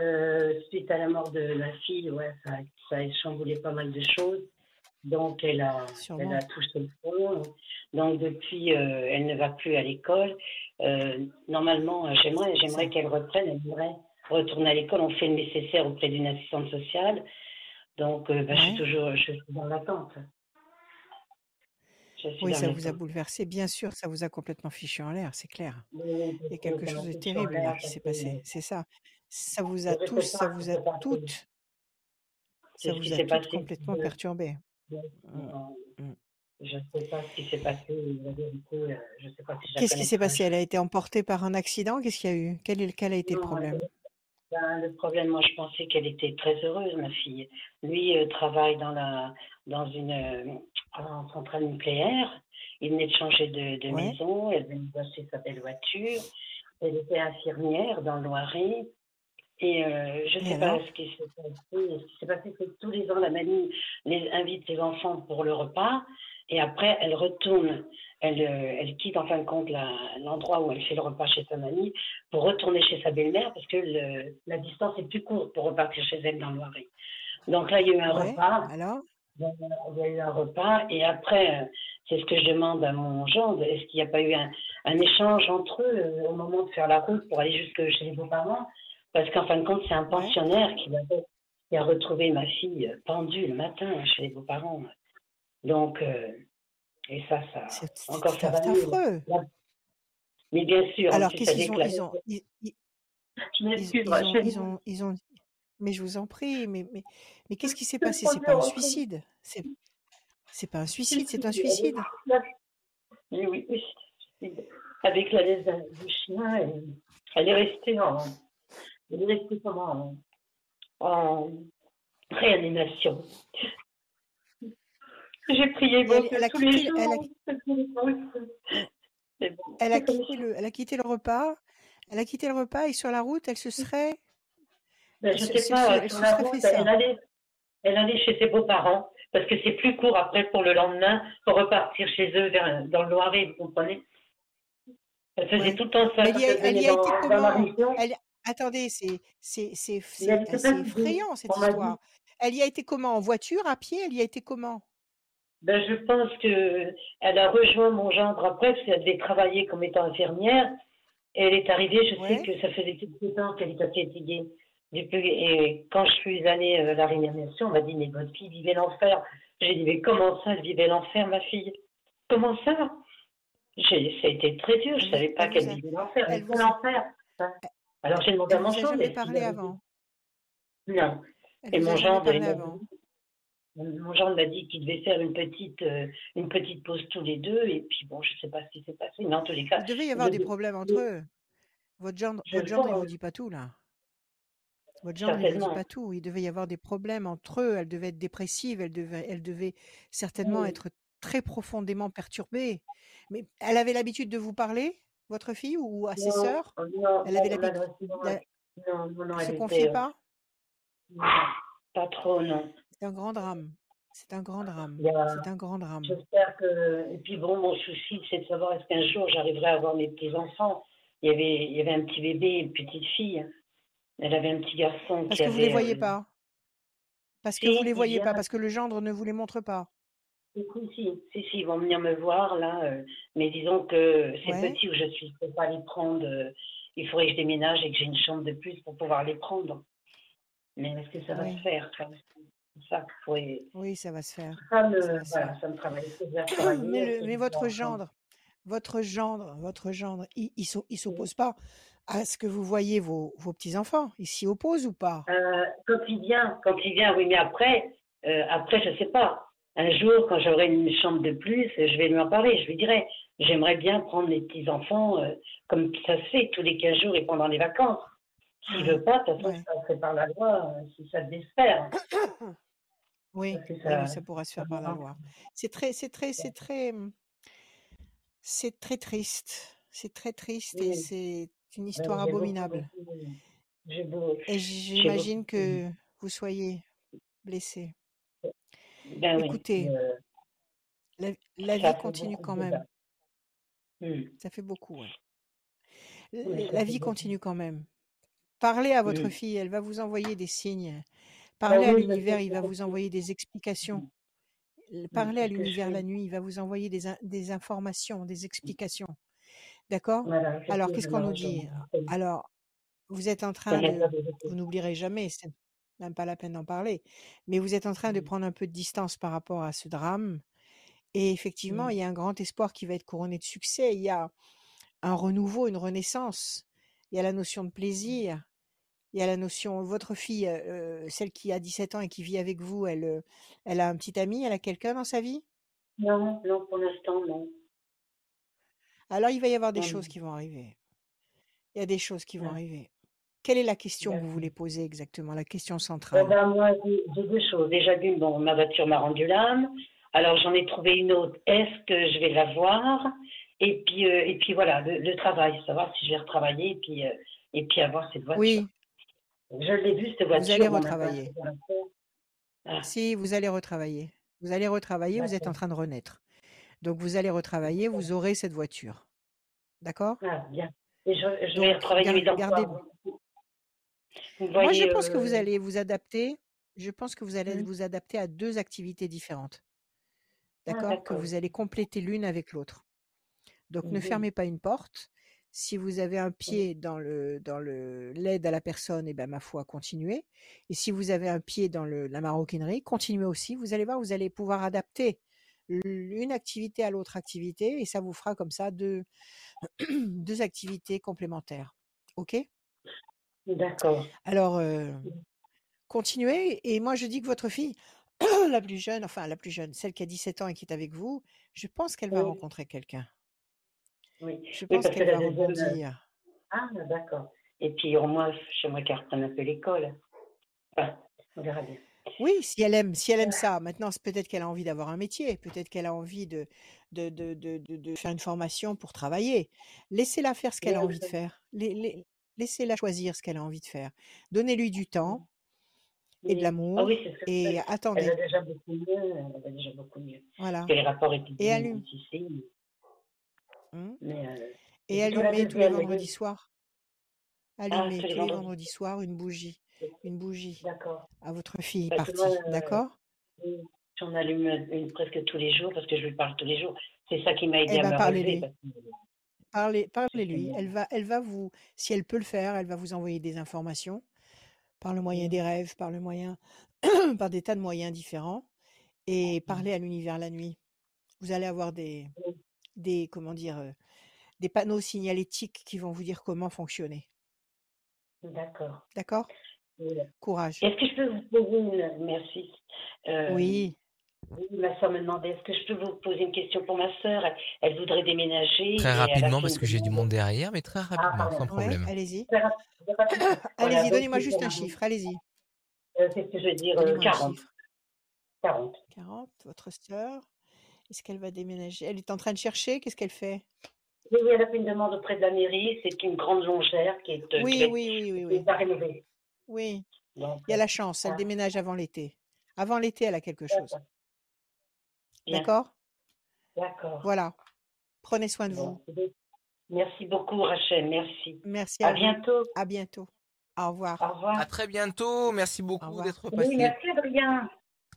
Euh, suite à la mort de ma fille, ouais, ça, ça a chamboulé pas mal de choses. Donc, elle a, elle a touché le fond. Donc, depuis, euh, elle ne va plus à l'école. Euh, normalement, euh, j'aimerais, j'aimerais qu'elle reprenne. Elle voudrait retourner à l'école. On fait le nécessaire auprès d'une assistante sociale. Donc, euh, bah, je suis toujours je suis dans l'attente. Oui, dans ça vous a bouleversé. Bien sûr, ça vous a complètement fichu en l'air, c'est clair. Oui, Il y a quelque chose de terrible là qui s'est passé. C'est ça. Ça vous a tous, ça vous a toutes, ça vous a toutes complètement perturbé. Je- Mm, mm. Je ne sais pas ce qui s'est passé. La vérité, euh, je ne sais pas si je la Qu'est-ce qui s'est passé? Elle a été emportée par un accident? Qu'est-ce qu'il y a eu? Quel, est, quel a été le problème? Ben, le problème, moi, je pensais qu'elle était très heureuse, ma fille. Lui euh, travaille dans la dans une euh, en centrale nucléaire. Il venait de changer de, de Ouais. maison. Elle venait d'acheter sa belle voiture. Elle était infirmière dans le Loiret. Et euh, je ne Et sais pas ce qui s'est passé. Ce qui s'est passé, c'est que tous les ans, la mamie les invite ses enfants pour le repas. Et après, elle retourne, elle, euh, elle quitte en fin de compte l'endroit où elle fait le repas chez sa mamie pour retourner chez sa belle-mère parce que le- la distance est plus courte pour repartir chez elle dans le Loiret. Donc là, il y a eu un Ouais. repas. Alors Il y a eu un repas et après, euh, c'est ce que je demande à mon gendre, est-ce qu'il n'y a pas eu un, un échange entre eux au moment de faire la route pour aller jusque chez les beaux-parents? Parce qu'en fin de compte, c'est un pensionnaire qui a, qui a retrouvé ma fille euh, pendue le matin chez les beaux-parents. Donc, euh, et ça, ça, encore ça va mieux. affreux. Mais bien sûr, Alors qu'est-ce qu'ils ont ils ont ils, ils- Je m'excuse, ils ont ils mais je vous en prie mais mais mais qu'est-ce qui s'est passé? C'est pas un suicide c'est c'est pas un suicide c'est un suicide Oui, oui, oui. Avec la laisse du chien, elle est restée en, est restée comment, en, en réanimation. J'ai prié bon elle, a les quitté jours. elle a, bon, elle a le elle a quitté le repas. Elle a quitté le repas et sur la route elle se serait Ben, je se, sais pas, sur la route, elle allait, elle allait chez ses beaux-parents parce que c'est plus court après pour le lendemain pour repartir chez eux vers, dans le Loiret, vous comprenez? Elle faisait ouais. tout le temps ça elle y a, elle elle y venait a été dans, comment? elle attendez c'est c'est c'est fatiguée, effrayant cette histoire elle y a été comment? En voiture à pied? Elle y a été comment? Ben, je pense que elle a rejoint mon gendre après, parce qu'elle devait travailler comme étant infirmière. Et elle est arrivée, je sais que ça faisait quelques temps qu'elle était fatiguée. Et quand je suis allée euh, à la réanimation, on m'a dit, mais votre fille vivait l'enfer. J'ai dit, mais comment ça, elle vivait l'enfer, ma fille? Comment ça? J'ai- Ça a été très dur, je vous savait pas elle qu'elle vivait l'enfer. Elle vivait l'enfer. Alors j'ai demandé à mon est-ce qu'il parlé avant? Non. Et mon dit, mon gendre m'a dit qu'il devait faire une petite, euh, une petite pause tous les deux, et puis bon, je sais pas ce qui s'est passé, mais en tous les cas, il devait y avoir je, des problèmes entre eux votre gendre je votre il vous dit pas tout là Votre gendre, il vous dit pas tout. Il devait y avoir des problèmes entre eux. Elle devait être dépressive. Elle devait, elle devait certainement Oui. être très profondément perturbée. Mais elle avait l'habitude de vous parler, votre fille, ou à ses sœurs? non, Elle avait l'habitude. la- non, non, non, Elle se confiait euh, pas? non, pas trop, non. C'est un grand drame. C'est un grand drame. A- C'est un grand drame. J'espère que. Et puis bon, mon souci, c'est de savoir est-ce qu'un jour j'arriverai à avoir mes petits-enfants. Il y avait, il y avait un petit bébé une petite fille. Elle avait un petit garçon Parce qui que vous avait. les voyez euh, pas? Parce que vous les voyez pas? Parce que le gendre ne vous les montre pas? Si, si, si, si, ils vont venir me voir là. euh, mais disons que c'est Ouais. petit où je suis, je peux pas les prendre. euh, il faudrait que je déménage et que j'ai une chambre de plus pour pouvoir les prendre. Mais est-ce que ça va Oui. se faire ça faudrait. Oui, ça va se faire. Ça me, Ça va se voilà, faire. ça me travaille. Mais, le- mais votre gendre, votre gendre, votre gendre, il, s'o- il s'oppose pas à ce que vous voyez vos, vos petits enfants. Il s'y oppose ou pas? Euh, quand il vient, quand il vient, oui, mais après, euh, après, je sais pas. Un jour, quand j'aurai une chambre de plus, je vais lui en parler. Je lui dirai, j'aimerais bien prendre les petits enfants, euh, comme ça se fait tous les 15 jours et pendant les vacances. S'il Ouais. veut pas, de toute façon, Ouais. ça se fait par la loi, euh, si ça se désespère. Oui, ça, oui, ça pourra se faire par la loi. C'est très, c'est très, c'est très, hum, c'est très triste. C'est très triste et c'est une Euh, histoire abominable. beau, Et j'imagine que vous soyez blessé. Ben Écoutez, euh, la, vie continue quand même. Hmm. Ça fait beaucoup, ouais. Oui, La vie continue quand même. Parlez à votre Hmm. fille, elle va vous envoyer des signes. Ben Parlez à l'univers, il va vous envoyer des explications. L- Hmm, Parlez à l'univers la nuit, il va vous envoyer des, in- des informations, des explications. D'accord? Voilà, Alors, qu'est-ce qu'on nous dit? Alors, vous êtes en train de... Vous n'oublierez jamais, même pas la peine d'en parler, mais vous êtes en train de prendre un peu de distance par rapport à ce drame. Et effectivement, il y a un grand espoir qui va être couronné de succès. Il y a un renouveau, une renaissance. Il y a la notion de plaisir. Il y a la notion, votre fille, euh, celle qui a 17 ans et qui vit avec vous, elle, euh, elle a un petit ami, elle a quelqu'un dans sa vie? Non, non, pour l'instant, non. Alors il va y avoir des Non, choses non. qui vont arriver. Il y a des choses qui vont arriver. Quelle est la question que vous voulez poser exactement, la question Eh centrale ben, moi, j'ai deux choses. Déjà, d'une, bon, ma voiture m'a rendu l'âme. Alors, j'en ai trouvé une autre. Est-ce que je vais la voir? Et puis, euh, et puis voilà, le, le travail, savoir si je vais retravailler et puis, euh, et puis avoir cette voiture. Oui, Je l'ai vue, cette voiture. allez on a pas retravailler. Ah, si vous allez retravailler. Vous allez retravailler, vous êtes en train de renaître. Donc vous allez retravailler, vous aurez cette voiture. D'accord? Ah, bien. Et je, je vais retravailler mes dents. gardez. Vous Moi, je pense que vous allez vous adapter. Je pense que vous allez hmm. vous adapter à deux activités différentes. Ah, D'accord? Que vous allez compléter l'une avec l'autre. Donc ne Mhm. fermez pas une porte. Si vous avez un pied dans le dans le l'aide à la personne, et ben ma foi, continuez. Et si vous avez un pied dans le, la maroquinerie, continuez aussi. Vous allez voir, vous allez pouvoir adapter l'une activité à l'autre activité, et ça vous fera comme ça deux deux activités complémentaires. Ok? D'accord. Alors euh, continuez. Et moi je dis que votre fille, la plus jeune, enfin la plus jeune, celle qui a 17 ans et qui est avec vous, je pense qu'elle va Oui, rencontrer quelqu'un. oui. Je pense que qu'elle la va deuxième. euh, rebondir. Ah, d'accord. Et puis, au moins, j'aimerais qu'elle reprenne un peu l'école. Enfin, on verra bien. Oui, si elle aime, si elle aime ça. Maintenant, peut-être qu'elle a envie d'avoir un métier, peut-être qu'elle a envie de, de, de, de, de- faire une formation pour travailler. Laissez-la faire ce qu'elle a envie de faire. Laissez-la choisir ce qu'elle a envie de faire. Donnez-lui du temps et de. Ah l'amour oui, et fais. Elle va attendez. déjà beaucoup mieux. Elle va déjà beaucoup mieux. Voilà. Parce que les rapports Et épidémiques allume. ici, hein, mais euh, Et allumez tous les vendredis soirs. Ah, Allumez tous les vendredis. soirs une bougie. Une bougie D'accord. à votre fille Parce partie. euh, D'accord? j'en allume une presque tous les jours parce que je lui parle tous les jours. C'est ça qui m'a aidé Eh à ben, me relever. Parlez-lui. Parlez, Elle va, elle va vous, si elle peut le faire, elle va vous envoyer des informations par le moyen des rêves, par le moyen, par des tas de moyens différents, et parler à l'univers la nuit. Vous allez avoir des, des, comment dire, euh, des panneaux signalétiques qui vont vous dire comment fonctionner. D'accord. D'accord? Oui. Courage. Est-ce que je peux vous poser une... Merci. Euh, Oui. Oui, ma soeur me demandait, est-ce que je peux vous poser une question pour ma soeur? Elle, voudrait déménager Très rapidement parce que j'ai du monde derrière, mais très Ah, rapidement, sans Ouais, problème. allez-y. Allez-y, donnez-moi juste un chiffre. Allez-y. Euh, Qu'est-ce que je veux dire euh, Donnez-moi un 40. chiffre. 40. 40, votre sœur. Est-ce qu'elle va déménager? Elle est en train de chercher. Qu'est-ce qu'elle fait? Oui, oui, elle a fait une demande auprès de la mairie. C'est une grande longère qui est, euh, Oui, oui, oui, oui, oui. est à rénover. Oui. Donc, Il y a euh, la chance, elle ah, déménage avant l'été. Avant l'été, elle a quelque chose. D'accord? D'accord. Voilà. Prenez soin de vous. Merci beaucoup, Rachel. Merci. Merci À bientôt. À bientôt. Au revoir. Au revoir. À très bientôt. Merci Au beaucoup d'être Oui, passé. merci, Adrien.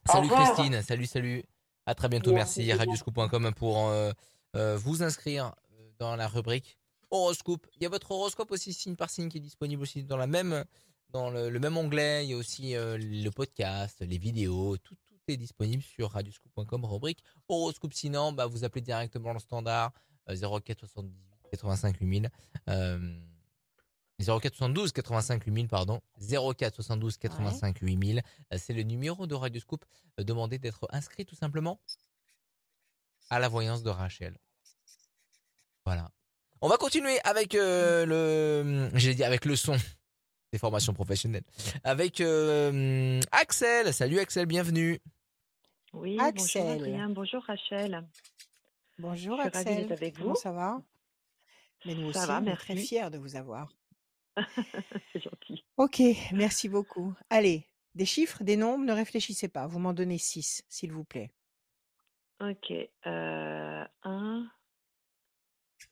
Au Salut. Christine. Salut, salut. À très bientôt. Merci. Merci. Radioscoop.com pour euh, euh, vous inscrire dans la rubrique horoscope. Il y a votre horoscope aussi signe par signe qui est disponible aussi dans la même dans le, le même onglet. Il y a aussi euh, le podcast, les vidéos, tout est disponible sur radioscoop.com rubrique horoscope. Sinon, bah, vous appelez directement le standard euh, 04 78 85 8000. Euh, 04 72 85 8000 pardon 04 72 85 8000 Euh, c'est le numéro de Radioscoop Euh, demandez d'être inscrit tout simplement à la voyance de Rachel. Voilà. On va continuer avec euh, le j'ai dit avec le son des formations professionnelles. Avec euh, Axel. Salut Axel bienvenue Oui, bonjour Axel. Adrien, bonjour Rachel. Bonjour Je suis ravie Axel. d'être avec Comment vous. ça va? Mais nous Ça aussi, va, on est très fiers de vous avoir. C'est gentil. Ok, merci beaucoup. Allez, des chiffres, des nombres, ne réfléchissez pas. Vous m'en donnez 6, s'il vous plaît. Ok. Euh, 1,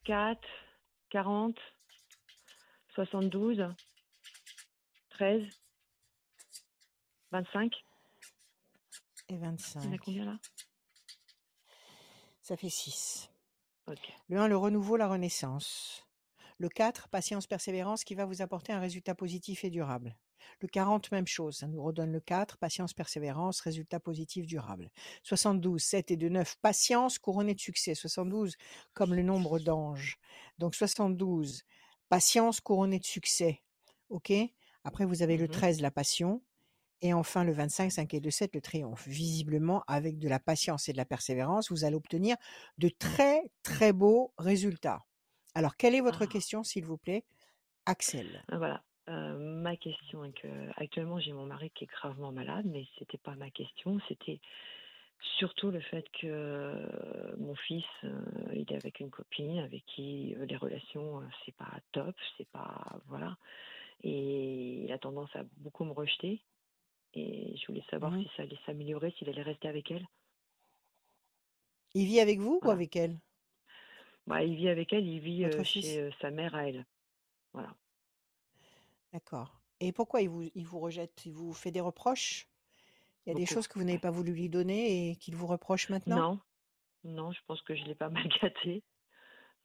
4, 40, 72, 13, 25. Et Il y en a 25. combien là? Ça fait 6. Ok. Le 1, le renouveau, la renaissance. Le 4, patience, persévérance, qui va vous apporter un résultat positif et durable. Le 40, même chose, ça nous redonne le 4, patience, persévérance, résultat positif durable. 72, 7 et 2, 9, patience couronnée de succès. 72, comme le nombre d'anges. Donc 72, patience couronnée de succès. OK? Après, vous avez le Mhm. 13, la passion. Et enfin, le 25, 5 et 2, 7, le triomphe. Visiblement, avec de la patience et de la persévérance, vous allez obtenir de très, très beaux résultats. Alors, quelle est votre Ah. question, s'il vous plaît, Axel Ah, Voilà. Euh, ma question est que actuellement j'ai mon mari qui est gravement malade, mais c'était pas ma question. C'était surtout le fait que euh, mon fils, euh, il est avec une copine avec qui euh, les relations, c'est pas top, c'est pas voilà, et il a tendance à beaucoup me rejeter. Et je voulais savoir si ça allait s'améliorer, s'il allait rester avec elle. Il vit avec vous ou avec elle? Bah, il vit avec elle, il vit euh, chez euh, sa mère à elle. Voilà. D'accord. Et pourquoi il vous, il vous rejette? Il vous fait des reproches? Il y a des choses que vous n'avez pas voulu lui donner et qu'il vous reproche maintenant? Non, non, je pense que je l'ai pas mal gâté.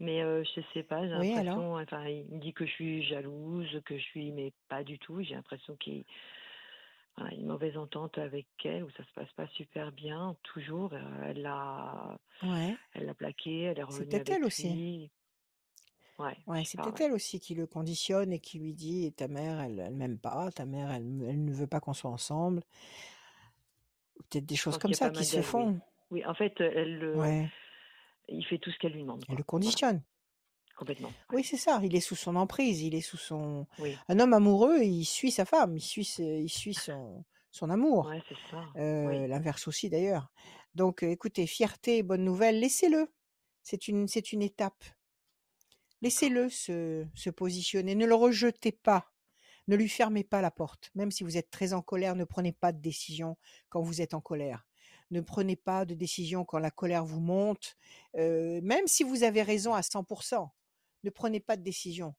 Mais euh, je sais pas, j'ai Oui, alors? l'impression, enfin, il me dit que je suis jalouse, que je suis, mais pas du tout. J'ai l'impression qu'il une mauvaise entente avec elle, où ça se passe pas super bien, toujours. Euh, elle l'a, Ouais. elle l'a plaqué, elle est C'est revenue peut-être avec elle aussi. lui. Ouais, Ouais, c'est peut-être elle aussi qui le conditionne et qui lui dit ta mère, elle, elle m'aime pas, ta mère, elle, elle ne veut pas qu'on soit ensemble. Peut-être des choses comme ça qui se oui. font. Oui, en fait, elle, le- Ouais. il fait tout ce qu'elle lui demande, Elle le quoi. Conditionne. Complètement. Oui, c'est ça. Il est sous son emprise. Il est sous son. Oui, Un homme amoureux, il suit sa femme. Il suit, ce- il suit son, son amour. ouais, c'est ça. Euh, Oui, L'inverse aussi d'ailleurs. Donc, euh, écoutez, fierté, bonne nouvelle, laissez-le. C'est une, c'est une étape. d'accord. Laissez-le se, se positionner. Ne le rejetez pas. Ne lui fermez pas la porte. Même si vous êtes très en colère, ne prenez pas de décision quand vous êtes en colère. Ne prenez pas de décision quand la colère vous monte. Euh, même si vous avez raison à 100%, ne prenez pas de décision.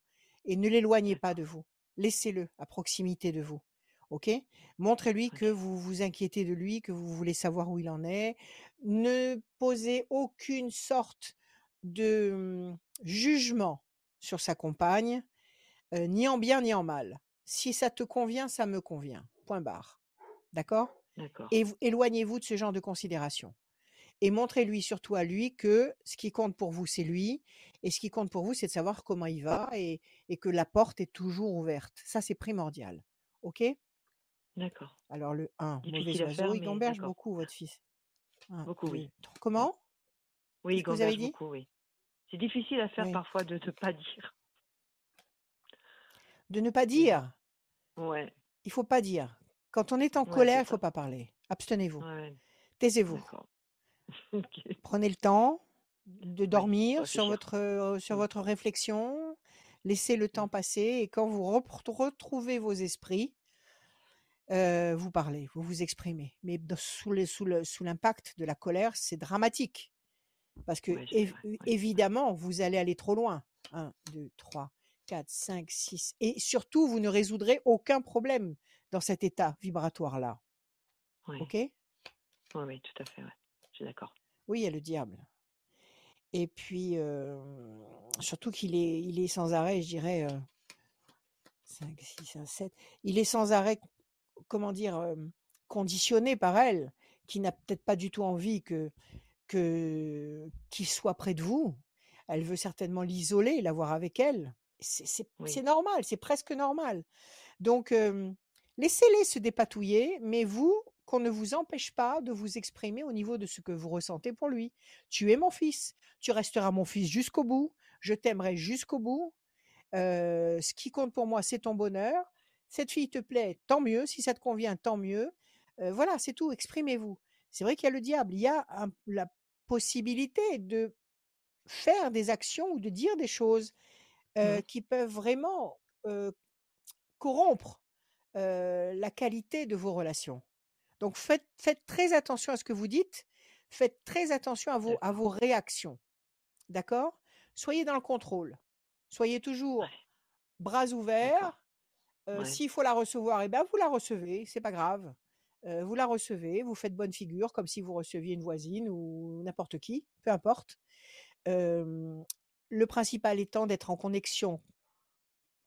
Et ne l'éloignez pas de vous. Laissez-le à proximité de vous. OK? Montrez-lui que vous vous inquiétez de lui, que vous voulez savoir où il en est. Ne posez aucune sorte de hum, jugement sur sa compagne, euh, ni en bien ni en mal. Si ça te convient, ça me convient. Point barre. D'accord? D'accord. Et vous- éloignez-vous de ce genre de considération. Et montrez-lui surtout à lui que ce qui compte pour vous, c'est lui. Et ce qui compte pour vous, c'est de savoir comment il va et, et que la porte est toujours ouverte. Ça, c'est primordial. OK? D'accord. Alors, le 1, mauvais oiseau, il gamberge beaucoup, votre fils. 1, Beaucoup, 2, oui. 3. Oui. Comment Oui, il gamberge beaucoup, oui. C'est difficile à faire Oui. parfois de ne pas dire. De ne pas Mais dire? Ouais, Il faut pas dire. Quand on est en ouais, colère, il faut pas parler. Abstenez-vous. Ouais. Taisez-vous. Prenez le temps de Oui, dormir sur votre, euh, sur votre réflexion. Laissez le temps passer et quand vous retrouvez vos esprits, euh, vous parlez, vous vous exprimez. Mais dans- sous le- sous sous l'impact de la colère, c'est dramatique. Parce que Ouais, év- ouais. Évidemment, vous allez aller trop loin. 1, 2, 3, 4, 5, 6. Et surtout, vous ne résoudrez aucun problème dans cet état vibratoire-là. Ouais. OK? Ouais, tout à fait. Je suis d'accord. Oui, il y a le diable. Et puis, euh, surtout qu'il est, il est sans arrêt, je dirais, euh, 5, 6, 1, 7. Il est sans arrêt, comment dire, euh, conditionné par elle, qui n'a peut-être pas du tout envie que que qu'il soit près de vous. Elle veut certainement l'isoler, l'avoir avec elle. C'est Oui. normal, c'est presque normal. Donc, euh, laissez-les se dépatouiller, mais vous, qu'on ne vous empêche pas de vous exprimer au niveau de ce que vous ressentez pour lui. Tu es mon fils, tu resteras mon fils jusqu'au bout, je t'aimerai jusqu'au bout. Euh, ce qui compte pour moi, c'est ton bonheur. Cette fille te plaît, tant mieux. Si ça te convient, tant mieux. Euh, voilà, c'est tout. Exprimez-vous. C'est vrai qu'il y a le diable. Il y a un- la possibilité de faire des actions ou de dire des choses euh, Mhm. qui peuvent vraiment corrompre la qualité de vos relations. Donc faites, faites très attention à ce que vous dites. Faites très attention à vos, à D'accord. vos réactions. D'accord? Soyez dans le contrôle. Soyez toujours Ouais. bras ouverts. Euh, Ouais. S'il faut la recevoir, eh ben vous la recevez, c'est pas grave. Euh, vous la recevez, vous faites bonne figure, comme si vous receviez une voisine ou n'importe qui, peu importe. Euh, le principal étant d'être en connexion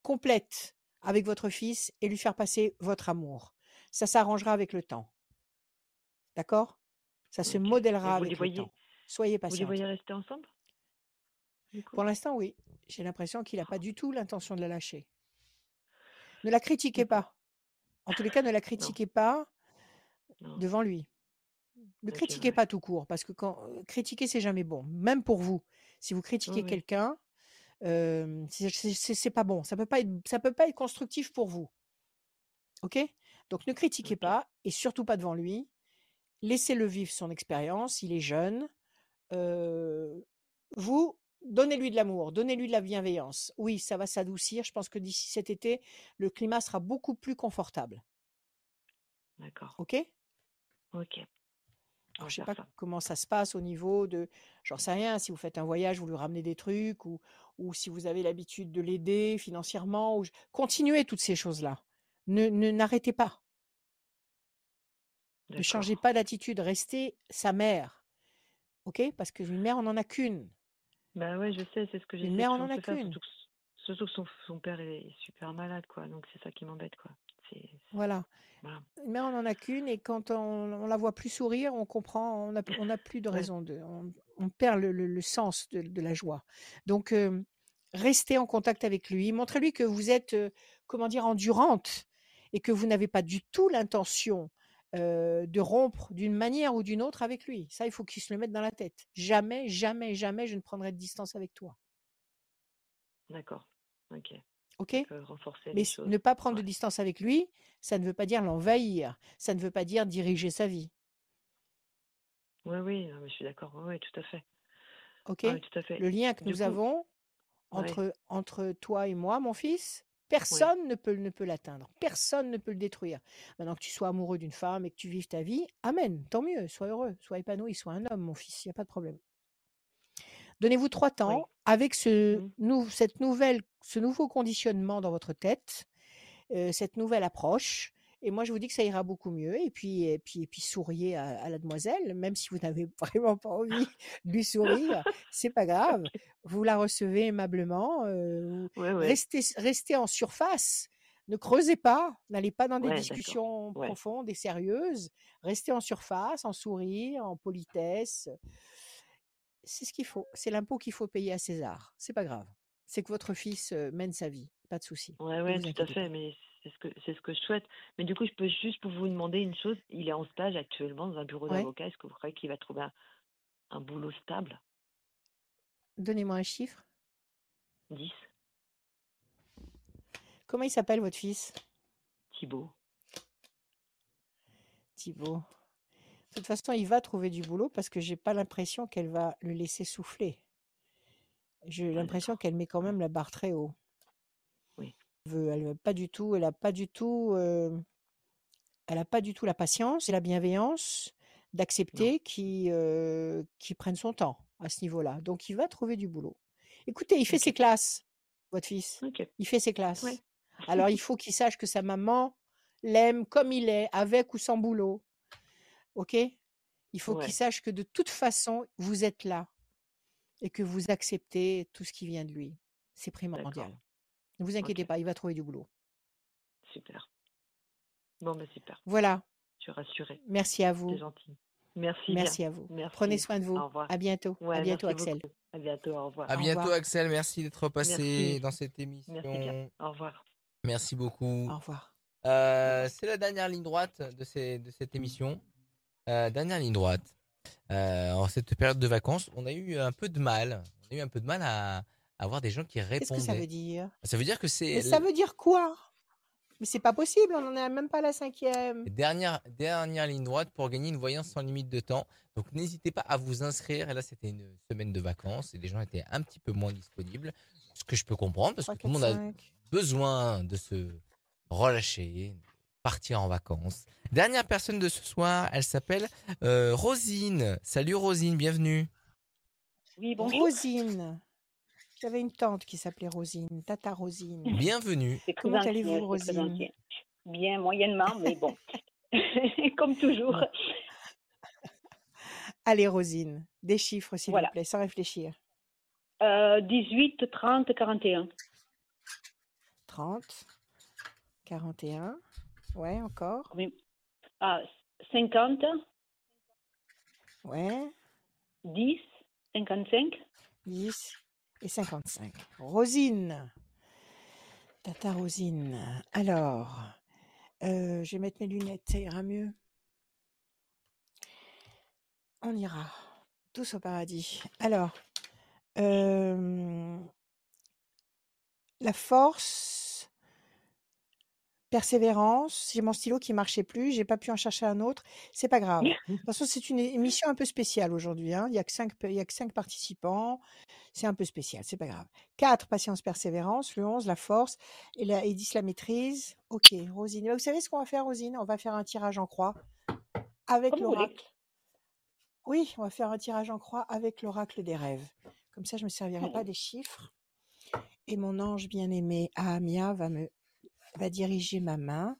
complète avec votre fils et lui faire passer votre amour. Ça s'arrangera avec le temps. D'accord? Ça se les avec le temps. Soyez vous les voyez rester ensemble, Pour l'instant, oui. J'ai l'impression qu'il n'a pas du tout l'intention de la lâcher. Ne la critiquez pas. En tous les cas, ne la Non, critiquez pas non. devant lui. Ne critiquez ouais. pas tout court, parce que quand euh, critiquer, c'est jamais bon, même pour vous. Si vous critiquez oui. quelqu'un, euh, c'est pas bon. Ça peut pas être, ça peut pas être constructif pour vous. Ok? Donc ne critiquez pas et surtout pas devant lui. Laissez-le vivre son expérience. Il est jeune. Euh, vous donnez-lui de l'amour, donnez-lui de la bienveillance. Oui, ça va s'adoucir. Je pense que d'ici cet été, le climat sera beaucoup plus confortable. D'accord. Ok? Ok. On Alors, je sais faire pas ça. comment ça se passe au niveau de, j'en sais rien, si vous faites un voyage, vous lui ramenez des trucs, ou, ou si vous avez l'habitude de l'aider financièrement, ou continuez toutes ces choses-là. Ne, ne- n'arrêtez pas. Ne changez pas d'attitude. Restez sa mère. OK? Parce qu'une mère, on n'en a qu'une. Bah ouais, je sais, c'est ce que Une j'essaie mère, on n'en a qu'une. surtout que, son, son père est super malade, quoi. Donc c'est ça qui m'embête, quoi. Voilà. voilà. Une mère, on n'en a qu'une, et quand on, on la voit plus sourire, on comprend, on n'a on n'a plus de Ouais. raison de, on, on perd le, le- le sens de, de la joie. Donc, euh, restez en contact avec lui, montrez-lui que vous êtes, euh, comment dire, endurante, et que vous n'avez pas du tout l'intention euh, de rompre d'une manière ou d'une autre avec lui. Ça, il faut qu'il se le mette dans la tête. Jamais, jamais, jamais, je ne prendrai de distance avec toi. D'accord. Ok. OK? Renforcer Mais les ne pas prendre de distance avec lui, ça ne veut pas dire l'envahir. Ça ne veut pas dire diriger sa vie. Oui, non, mais je suis d'accord. Ouais, tout à fait. OK? Ouais, tout à fait. Le lien que Du nous coup, avons ouais. entre, entre toi et moi, mon fils, personne ne peut, ne peut l'atteindre. Personne ne peut le détruire. Maintenant que tu sois amoureux d'une femme et que tu vives ta vie, amen, tant mieux, sois heureux, sois épanoui, sois un homme, mon fils, il n'y a pas de problème. Donnez-vous trois Oui. temps avec ce, nou- cette nouvelle, ce nouveau conditionnement dans votre tête, euh, cette nouvelle approche. Et moi, je vous dis que ça ira beaucoup mieux. Et puis, et puis, et puis souriez à, à la demoiselle, même si vous n'avez vraiment pas envie de lui sourire, c'est pas grave. Vous la recevez aimablement. euh, vous- Ouais, ouais. restez, restez en surface. Ne creusez pas. N'allez pas dans des Ouais, discussions profondes et sérieuses. Restez en surface, en sourire, en politesse. C'est ce qu'il faut. C'est l'impôt qu'il faut payer à César. C'est pas grave. C'est que votre fils mène sa vie. Pas de souci. Ouais, ouais, tout à fait, pas. mais c'est ce que c'est ce que je souhaite. Mais du coup, je peux juste pour vous demander une chose. Il est en stage actuellement dans un bureau Ouais. d'avocat. Est-ce que vous croyez qu'il va trouver un, un boulot stable? Donnez-moi un chiffre. 10. Comment il s'appelle votre fils? Thibaut. Thibaut. De toute façon, il va trouver du boulot parce que j'ai pas l'impression qu'elle va le laisser souffler. J'ai Ah, l'impression qu'elle met quand même la barre très haut. Elle veut, elle veut pas du tout, elle a pas du tout, euh, elle a pas du tout la patience et la bienveillance d'accepter qu'il euh, prenne son temps à ce niveau-là. Donc, il va trouver du boulot. Écoutez, il fait ses classes, votre fils. Il fait ses Ouais. classes. Alors, il faut qu'il sache que sa maman l'aime comme il est, avec ou sans boulot. OK? Il faut qu'il sache que de toute façon, vous êtes là et que vous acceptez tout ce qui vient de lui. C'est primordial. Ne vous inquiétez pas, il va trouver du boulot. Super. Bon, bah super. Voilà. Je suis rassurée. Merci à C'est vous. gentil. Merci bien. Merci à vous. Prenez Merci. soin de vous. Au revoir. À bientôt. À bientôt, merci Axel. beaucoup. À bientôt. Au revoir. À Au bientôt, revoir. Axel. Merci d'être passé Merci. dans cette Merci bien. émission. Au revoir. Merci beaucoup. Au revoir. Euh, c'est la dernière ligne droite de, ces- de cette émission. Euh, dernière ligne droite. Euh, en cette période de vacances, on a eu un peu de mal. On a eu un peu de mal à avoir des gens qui Qu'est-ce que ça veut dire? Ça veut dire que c'est Mais ça veut dire quoi? Mais c'est pas possible, on n'en est même pas à la cinquième. Dernière, dernière ligne droite pour gagner une voyance sans limite de temps. Donc n'hésitez pas à vous inscrire. Et là, c'était une semaine de vacances et les gens étaient un petit peu moins disponibles. Ce que je peux comprendre parce que 3, tout le 4, monde a 5. besoin de se relâcher, partir en vacances. Dernière personne de ce soir, elle s'appelle euh, Rosine. Salut Rosine, bienvenue. Oui, bonjour. Rosine. J'avais une tante qui s'appelait Rosine, Tata Rosine. Bienvenue. Comment allez-vous, Rosine? Bien, moyennement, mais bon. Comme toujours. Allez, Rosine, des chiffres, s'il Voilà. vous plaît, sans réfléchir. Euh, 18, 30, 41. 30, 41, ouais, encore, Oui. Ah, 50, ouais, 10, 55. 10 et 55. Rosine, Tata Rosine. Alors, euh, je vais mettre mes lunettes, ça ira mieux. On ira tous au paradis. Alors, euh, la force, persévérance. J'ai mon stylo qui marchait plus, j'ai pas pu en chercher un autre. C'est pas grave. De toute façon, c'est une émission un peu spéciale aujourd'hui. Hein. Il y a que cinq, il y a que cinq participants. C'est un peu spécial, c'est pas grave. 4, patience, persévérance. Le 11, la force. Et, la, et 10, la maîtrise. Ok, Rosine. Vous savez ce qu'on va faire, Rosine? On va faire un tirage en croix avec l'oracle. Oui, on va faire un tirage en croix avec l'oracle des rêves. Comme ça, je ne me servirai pas des chiffres. Et mon ange bien-aimé, Ahamia, va me va diriger ma main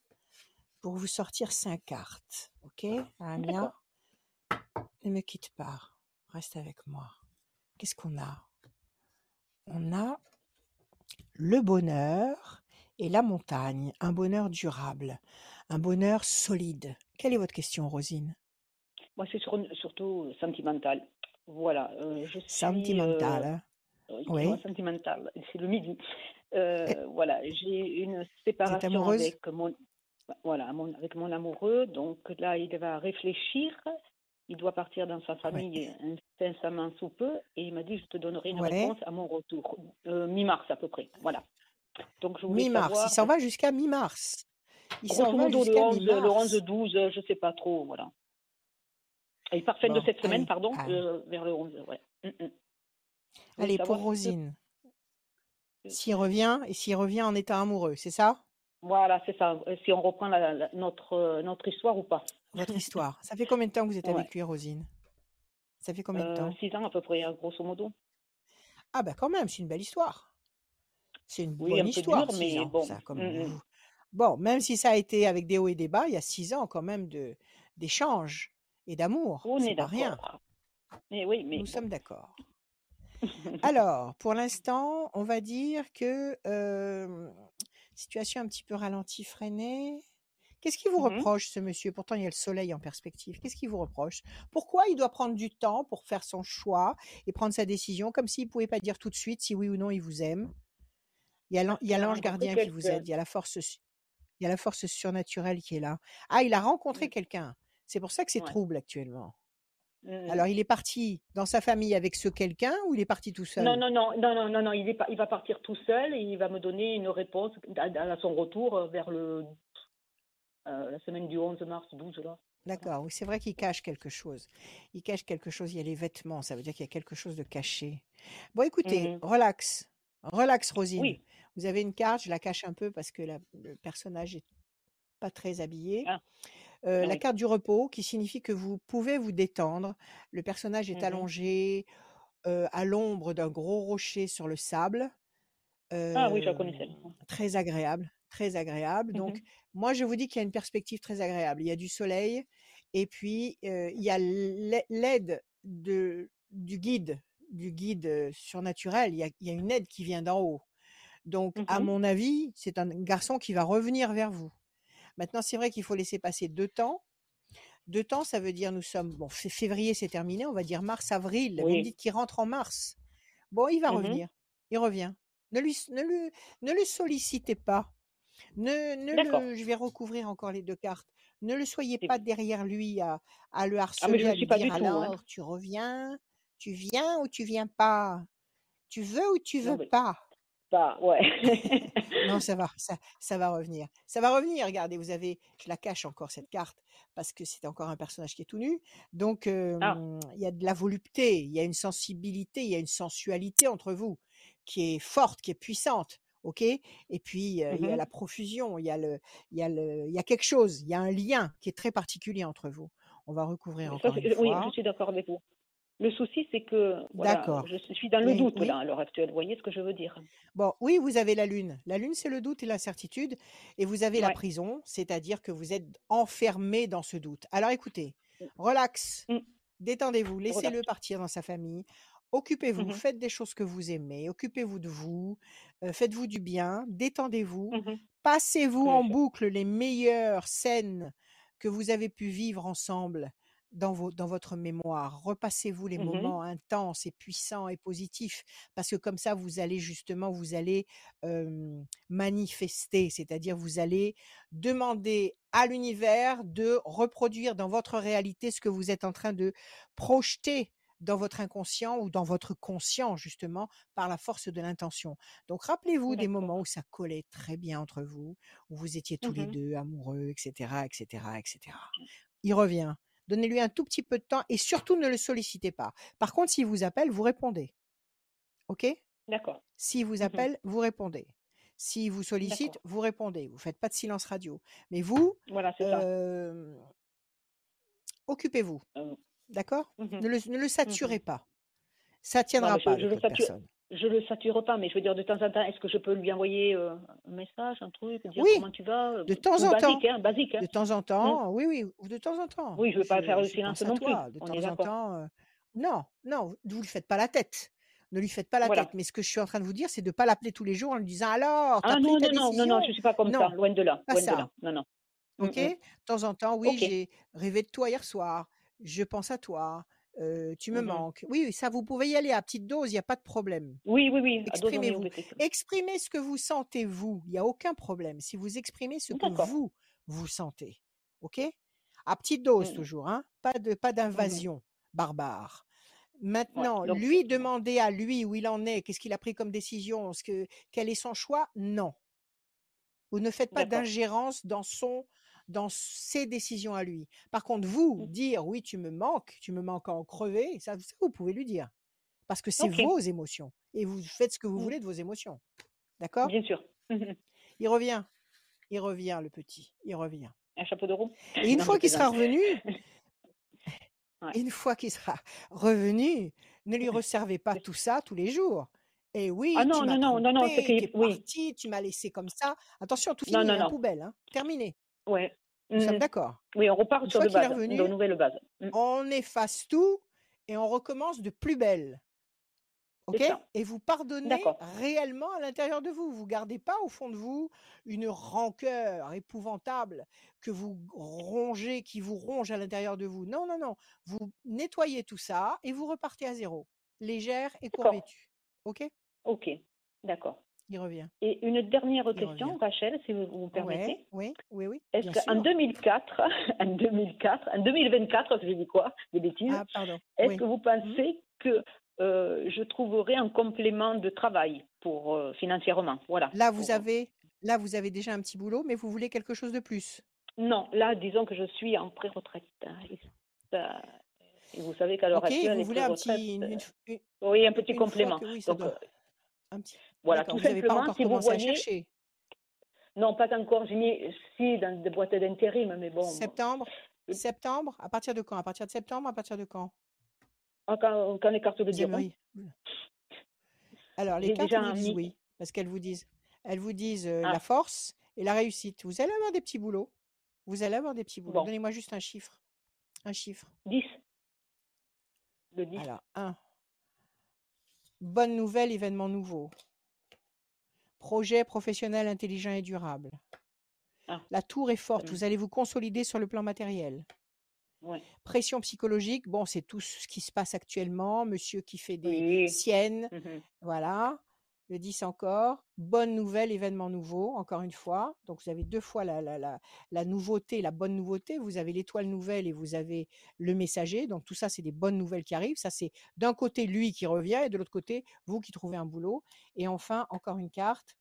pour vous sortir cinq cartes. Ok, Ahamia Ne me quitte pas. Reste avec moi. Qu'est-ce qu'on a? On a le bonheur et la montagne. Un bonheur durable. Un bonheur solide. Quelle est votre question, Rosine? Moi, c'est sur- surtout sentimental. Voilà. euh, je suis. Sentimental. euh, hein oui, Oui. sentimental. C'est le midi. Euh, voilà. J'ai une séparation avec mon. Voilà, mon- avec mon amoureux. Donc là, il va réfléchir. Il doit partir dans sa famille incessamment sous peu. Et il m'a dit Je te donnerai une Ouais. réponse à mon retour. Euh, Mi-mars, à peu près. Voilà. Donc, je Mi-mars. savoir. Il s'en va jusqu'à mi-mars. Il s'en va jusqu'à 11, le mi-mars. 11, 12, je sais pas trop, voilà. Et par fin de cette semaine, pardon, allez. euh, vers le 11, ouais. Mm, mm. Allez, pour Rosine. S'il revient, et s'il revient en état amoureux, c'est ça? Voilà, c'est ça. Si on reprend la- la- notre, euh, notre histoire ou pas? Votre histoire. Ça fait combien de temps que vous êtes Ouais. avec lui, Rosine? Ça fait combien de Euh, temps? six ans à peu près, hein, grosso modo. Ah bah quand même, c'est une belle histoire. C'est une Oui, bonne un histoire, dur, six mais ans, bon. ça, comme Mm, mm. vous. Bon, même si ça a été avec des hauts et des bas, il y a six ans quand même de d'échanges et d'amour. On est pas rien. d'accord. Mais oui, mais Nous bon. sommes d'accord. Alors, pour l'instant, on va dire que euh, situation un petit peu ralentie, freinée. Qu'est-ce qui vous Mhm. reproche, ce monsieur? Pourtant, il y a le soleil en perspective. Qu'est-ce qui vous reproche? Pourquoi il doit prendre du temps pour faire son choix et prendre sa décision, comme s'il ne pouvait pas dire tout de suite si oui ou non il vous aime? Il y a l'ange gardien qui vous aide, il y a la force, il y a la force surnaturelle qui est là. Ah, il a rencontré Mm. quelqu'un. C'est pour ça que c'est Ouais. trouble actuellement. Alors, il est parti dans sa famille avec ce quelqu'un ou il est parti tout seul? Non, non, non, non, non, non, non, il, est il va partir tout seul et il va me donner une réponse à, à son retour euh, vers le, euh, la semaine du 11 mars, 12 là. D'accord, oui, c'est vrai qu'il cache quelque chose. Il cache quelque chose, il y a les vêtements, ça veut dire qu'il y a quelque chose de caché. Bon, écoutez, Mhm. relax. Relax, Rosine. Oui. Vous avez une carte, je la cache un peu parce que la- le personnage est pas très habillé. Ah. Euh, la carte du repos qui signifie que vous pouvez vous détendre. Le personnage est Mhm. allongé euh, à l'ombre d'un gros rocher sur le sable. Ah oui, je la connaissais. très agréable, très agréable. Donc, Mhm. moi, je vous dis qu'il y a une perspective très agréable. Il y a du soleil et puis il y a l'ai- l'aide de, du guide, du guide surnaturel. Il y a, il y a une aide qui vient d'en haut. Donc, à Mhm. mon avis, c'est un garçon qui va revenir vers vous. Maintenant, c'est vrai qu'il faut laisser passer deux temps. Deux temps, ça veut dire nous sommes bon, fé- février, c'est terminé. On va dire mars, avril. Vous me Oui. dites qu'il rentre en mars. Bon, il va Mhm. revenir. Il revient. Ne lui, ne lui, ne le sollicitez pas. Ne, ne le, je vais recouvrir encore les deux cartes. Ne le soyez pas derrière lui à, à le Ah, mais harceler, je à lui pas du dire. Hein. alors, tu reviens, tu viens ou tu viens pas, tu veux ou tu veux pas? pas, ouais. Non, ça va, ça, ça va revenir. Ça va revenir. Regardez, vous avez, je la cache encore cette carte parce que c'est encore un personnage qui est tout nu. Donc, euh, Ah, il y a de la volupté, il y a une sensibilité, il y a une sensualité entre vous qui est forte, qui est puissante. OK? Et puis, euh, il y a mhm. la profusion, il y a, le, il, y a le, il y a quelque chose, il y a un lien qui est très particulier entre vous. On va recouvrir Ça, encore une c'est- oui, je fois. suis d'accord avec vous. Le souci, c'est que voilà, je suis dans le Oui, doute oui. là, à l'heure actuelle. Vous voyez ce que je veux dire? Bon, oui, vous avez la lune. La lune, c'est le doute et l'incertitude. Et vous avez la prison, c'est-à-dire que vous êtes enfermé dans ce doute. Alors écoutez, relax, Mm. détendez-vous, laissez-le partir dans sa famille. Occupez-vous, Mhm. faites des choses que vous aimez, occupez-vous de vous, euh, faites-vous du bien, détendez-vous, Mhm. passez-vous en boucle les meilleures scènes que vous avez pu vivre ensemble dans, vos, dans votre mémoire. Repassez-vous les Mhm. moments intenses et puissants et positifs, parce que comme ça, vous allez justement, vous allez euh, manifester, c'est-à-dire vous allez demander à l'univers de reproduire dans votre réalité ce que vous êtes en train de projeter dans votre inconscient ou dans votre conscient, justement, par la force de l'intention. Donc, rappelez-vous des moments où ça collait très bien entre vous, où vous étiez tous les Mhm. deux amoureux, etc., etc., etc. Il revient. Donnez-lui un tout petit peu de temps et surtout ne le sollicitez pas. Par contre, s'il vous appelle, vous répondez. OK? D'accord. S'il vous Mhm. appelle, vous répondez. S'il vous sollicite, vous répondez. Vous faites pas de silence radio. Mais vous, Voilà, euh, occupez-vous. Euh, D'accord? Mhm. ne, le, ne le saturez pas. Ça tiendra je, pas je avec sature, personne. Je le sature pas, mais je veux dire de temps en temps, est-ce que je peux lui envoyer euh, un message, un truc, dire Oui, comment tu vas, euh, de temps en temps. basique, hein, basique. Hein. De temps en Mm. temps, oui, oui, ou de temps en temps. Oui, je veux pas faire le silence non plus. De On temps en temps. euh, Non, non, vous ne lui faites pas la tête. Ne lui faites pas la Voilà. tête. Mais ce que je suis en train de vous dire, c'est de ne pas l'appeler tous les jours en lui disant alors, Ah pris non, ta non, non, non, je suis pas comme ça, loin de là, pas loin de là. ça. Non, non. Mm, Ok? Mm. De temps en temps, oui, j'ai rêvé de toi hier soir. Je pense à toi. Euh, tu me Mhm. manques. Oui, ça, vous pouvez y aller à petite dose, il n'y a pas de problème. Oui, oui, oui, Exprimez-vous. Exprimez ce que vous sentez, vous. Il n'y a aucun problème. Si vous exprimez ce que vous, vous sentez. OK? À petite dose, Mm. toujours. Hein pas de pas Mhm. d'invasion barbare. Ouais, Maintenant, donc, lui demander à lui où il en est, qu'est-ce qu'il a pris comme décision, ce que, quel est son choix? Non. Vous ne faites pas d'ingérence dans son dans ses décisions à lui. Par contre, vous, Mm. dire oui, tu me manques, tu me manques à en crever, ça, ça, vous pouvez lui dire. Parce que c'est vos émotions. Et vous faites ce que vous Mm. voulez de vos émotions. D'accord? Bien sûr. Il revient. Il revient, le petit. Il revient. Un chapeau de roue? Et une Non, fois qu'il sera revenu, Ouais. une fois qu'il sera revenu, ne lui resservez pas tout ça tous les jours. Et oui, Ah tu non, m'as non, non, non, non, oui. parti, tu m'as laissé comme ça. Attention, tout Non, fini, non, hein, non. poubelle, hein. terminé. Ouais. Nous sommes Mhm. d'accord. Oui, on repart Une sur de base, revenu, de nouvelles bases. Mm. on efface tout et on recommence de plus belle. OK? Et vous pardonnez réellement à l'intérieur de vous. Vous gardez pas au fond de vous une rancœur épouvantable que vous rongez, qui vous ronge à l'intérieur de vous. Non, non, non. Vous nettoyez tout ça et vous repartez à zéro, légère et courvêtue. OK? Ok, d'accord. Il revient. Et une dernière Il question, revient. Rachel, si vous vous permettez. Ouais, oui, oui, oui, Est-ce qu'en sûr. 2004, en 2004, en 2024, je dis quoi Des bêtises. Ah, pardon. Est-ce Oui. que vous Mhm. pensez que euh, je trouverai un complément de travail pour euh, financièrement? Voilà. Là, vous pour- avez, là, vous avez déjà un petit boulot, mais vous voulez quelque chose de plus? Non, là, disons que je suis en pré-retraite. hein, et ça- et vous savez qu'à l'heure Ok, actuelle, vous voulez un petit, une, euh, oui, un petit complément. oui, Donc, doit. euh, Un petit. Voilà, D'accord, tout vous n'avez pas simplement, encore si vous à chercher? non, pas encore, j'ai mis, si, dans des boîtes d'intérim, mais bon, Septembre, septembre, à partir de quand? À partir de septembre, à partir de quand? ah, quand, quand les cartes le diront, aimeriez. Alors, les cartes vous disent oui, parce qu'elles vous disent, elles vous disent euh, la Ah, force et la réussite. Vous allez avoir des petits boulots. Vous allez avoir des petits boulots. bon, Donnez-moi juste un chiffre. Un chiffre. 10. Le 10. Alors, un. Bonne nouvelle, événement nouveau. Projet professionnel intelligent et durable. Ah, La tour est forte. euh, Vous allez vous consolider sur le plan matériel. Pression psychologique, bon, c'est tout ce qui se passe actuellement. Monsieur qui fait des Oui. siennes, mhm, voilà. Le 10 encore. Bonne nouvelle, événement nouveau, encore une fois. Donc, vous avez deux fois la, la, la, nouveauté, la bonne nouveauté. Vous avez l'étoile nouvelle et vous avez le messager. Donc, tout ça, c'est des bonnes nouvelles qui arrivent. Ça, c'est d'un côté lui qui revient et de l'autre côté, vous qui trouvez un boulot. Et enfin, encore une carte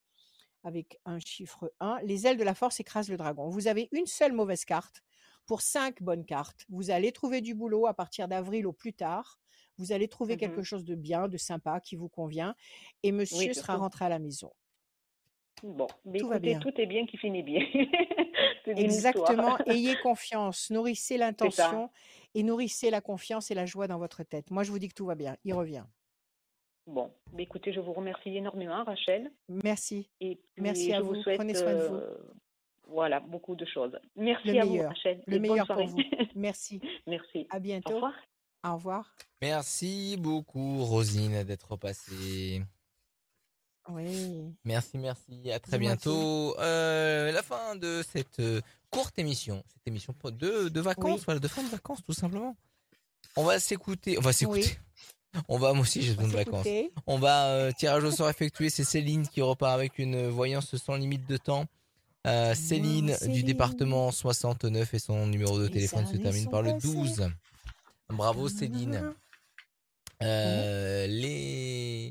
avec un chiffre 1. Les ailes de la force écrasent le dragon. Vous avez une seule mauvaise carte pour cinq bonnes cartes. Vous allez trouver du boulot à partir d'avril au plus tard. Vous allez trouver quelque mhm. chose de bien, de sympa, qui vous convient. Et monsieur Oui, sera rentré à la maison. Bon, mais Tout va écoutez, bien. tout est bien qui finit bien. Exactement. Ayez confiance. Nourrissez l'intention et nourrissez la confiance et la joie dans votre tête. Moi, je vous dis que tout va bien. Il revient. Bon, mais écoutez, je vous remercie énormément, Rachel. Merci. Et Merci à je vous vous. souhaite Prenez soin de vous. euh, voilà, beaucoup de choses. Le Merci à vous. Rachel. Le et bonne meilleur pour vous. Merci. Merci. À Au bientôt. revoir. Au revoir. Merci beaucoup, Rosine, d'être passée. Oui. Merci, merci. À très bientôt. Euh, la fin de cette euh, courte émission. Cette émission de, de vacances, Oui. voilà, de fin de vacances, tout simplement. On va s'écouter. On va s'écouter. Oui. On va, moi aussi, j'ai besoin de vacances. On va, euh, tirage au sort effectué. C'est Céline qui repart avec une voyance sans limite de temps. Euh, Céline, du département 69 et son numéro de téléphone se termine par le passées. 12. Bravo Céline. Euh, les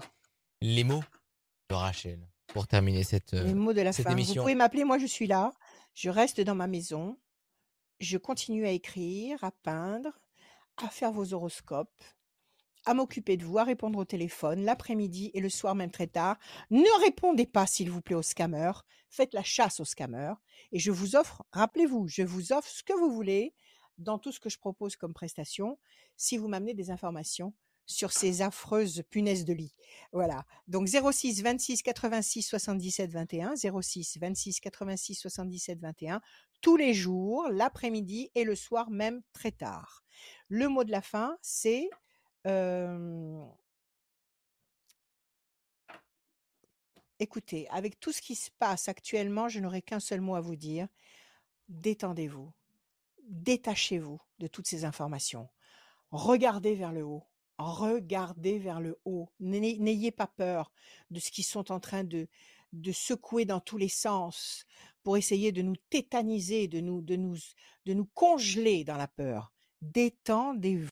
les mots de Rachel pour terminer cette Les euh, mots de la cette fin. Vous émission. pouvez m'appeler, moi je suis là. Je reste dans ma maison. Je continue à écrire, à peindre, à faire vos horoscopes, à m'occuper de vous, à répondre au téléphone l'après-midi et le soir même très tard. Ne répondez pas, s'il vous plaît, aux scammers. Faites la chasse aux scammers. Et je vous offre, rappelez-vous, je vous offre ce que vous voulez dans tout ce que je propose comme prestation si vous m'amenez des informations sur ces affreuses punaises de lit. Voilà. Donc 06 26 86 77 21, 06 26 86 77 21, tous les jours, l'après-midi et le soir même très tard. Le mot de la fin, c'est euh, écoutez, avec tout ce qui se passe actuellement, je n'aurai qu'un seul mot à vous dire. Détendez-vous. Détachez-vous de toutes ces informations. Regardez vers le haut. Regardez vers le haut. N'ayez pas peur de ce qu'ils sont en train de, secouer dans tous les sens pour essayer de nous tétaniser, de nous, de de nous congeler dans la peur. Détendez-vous.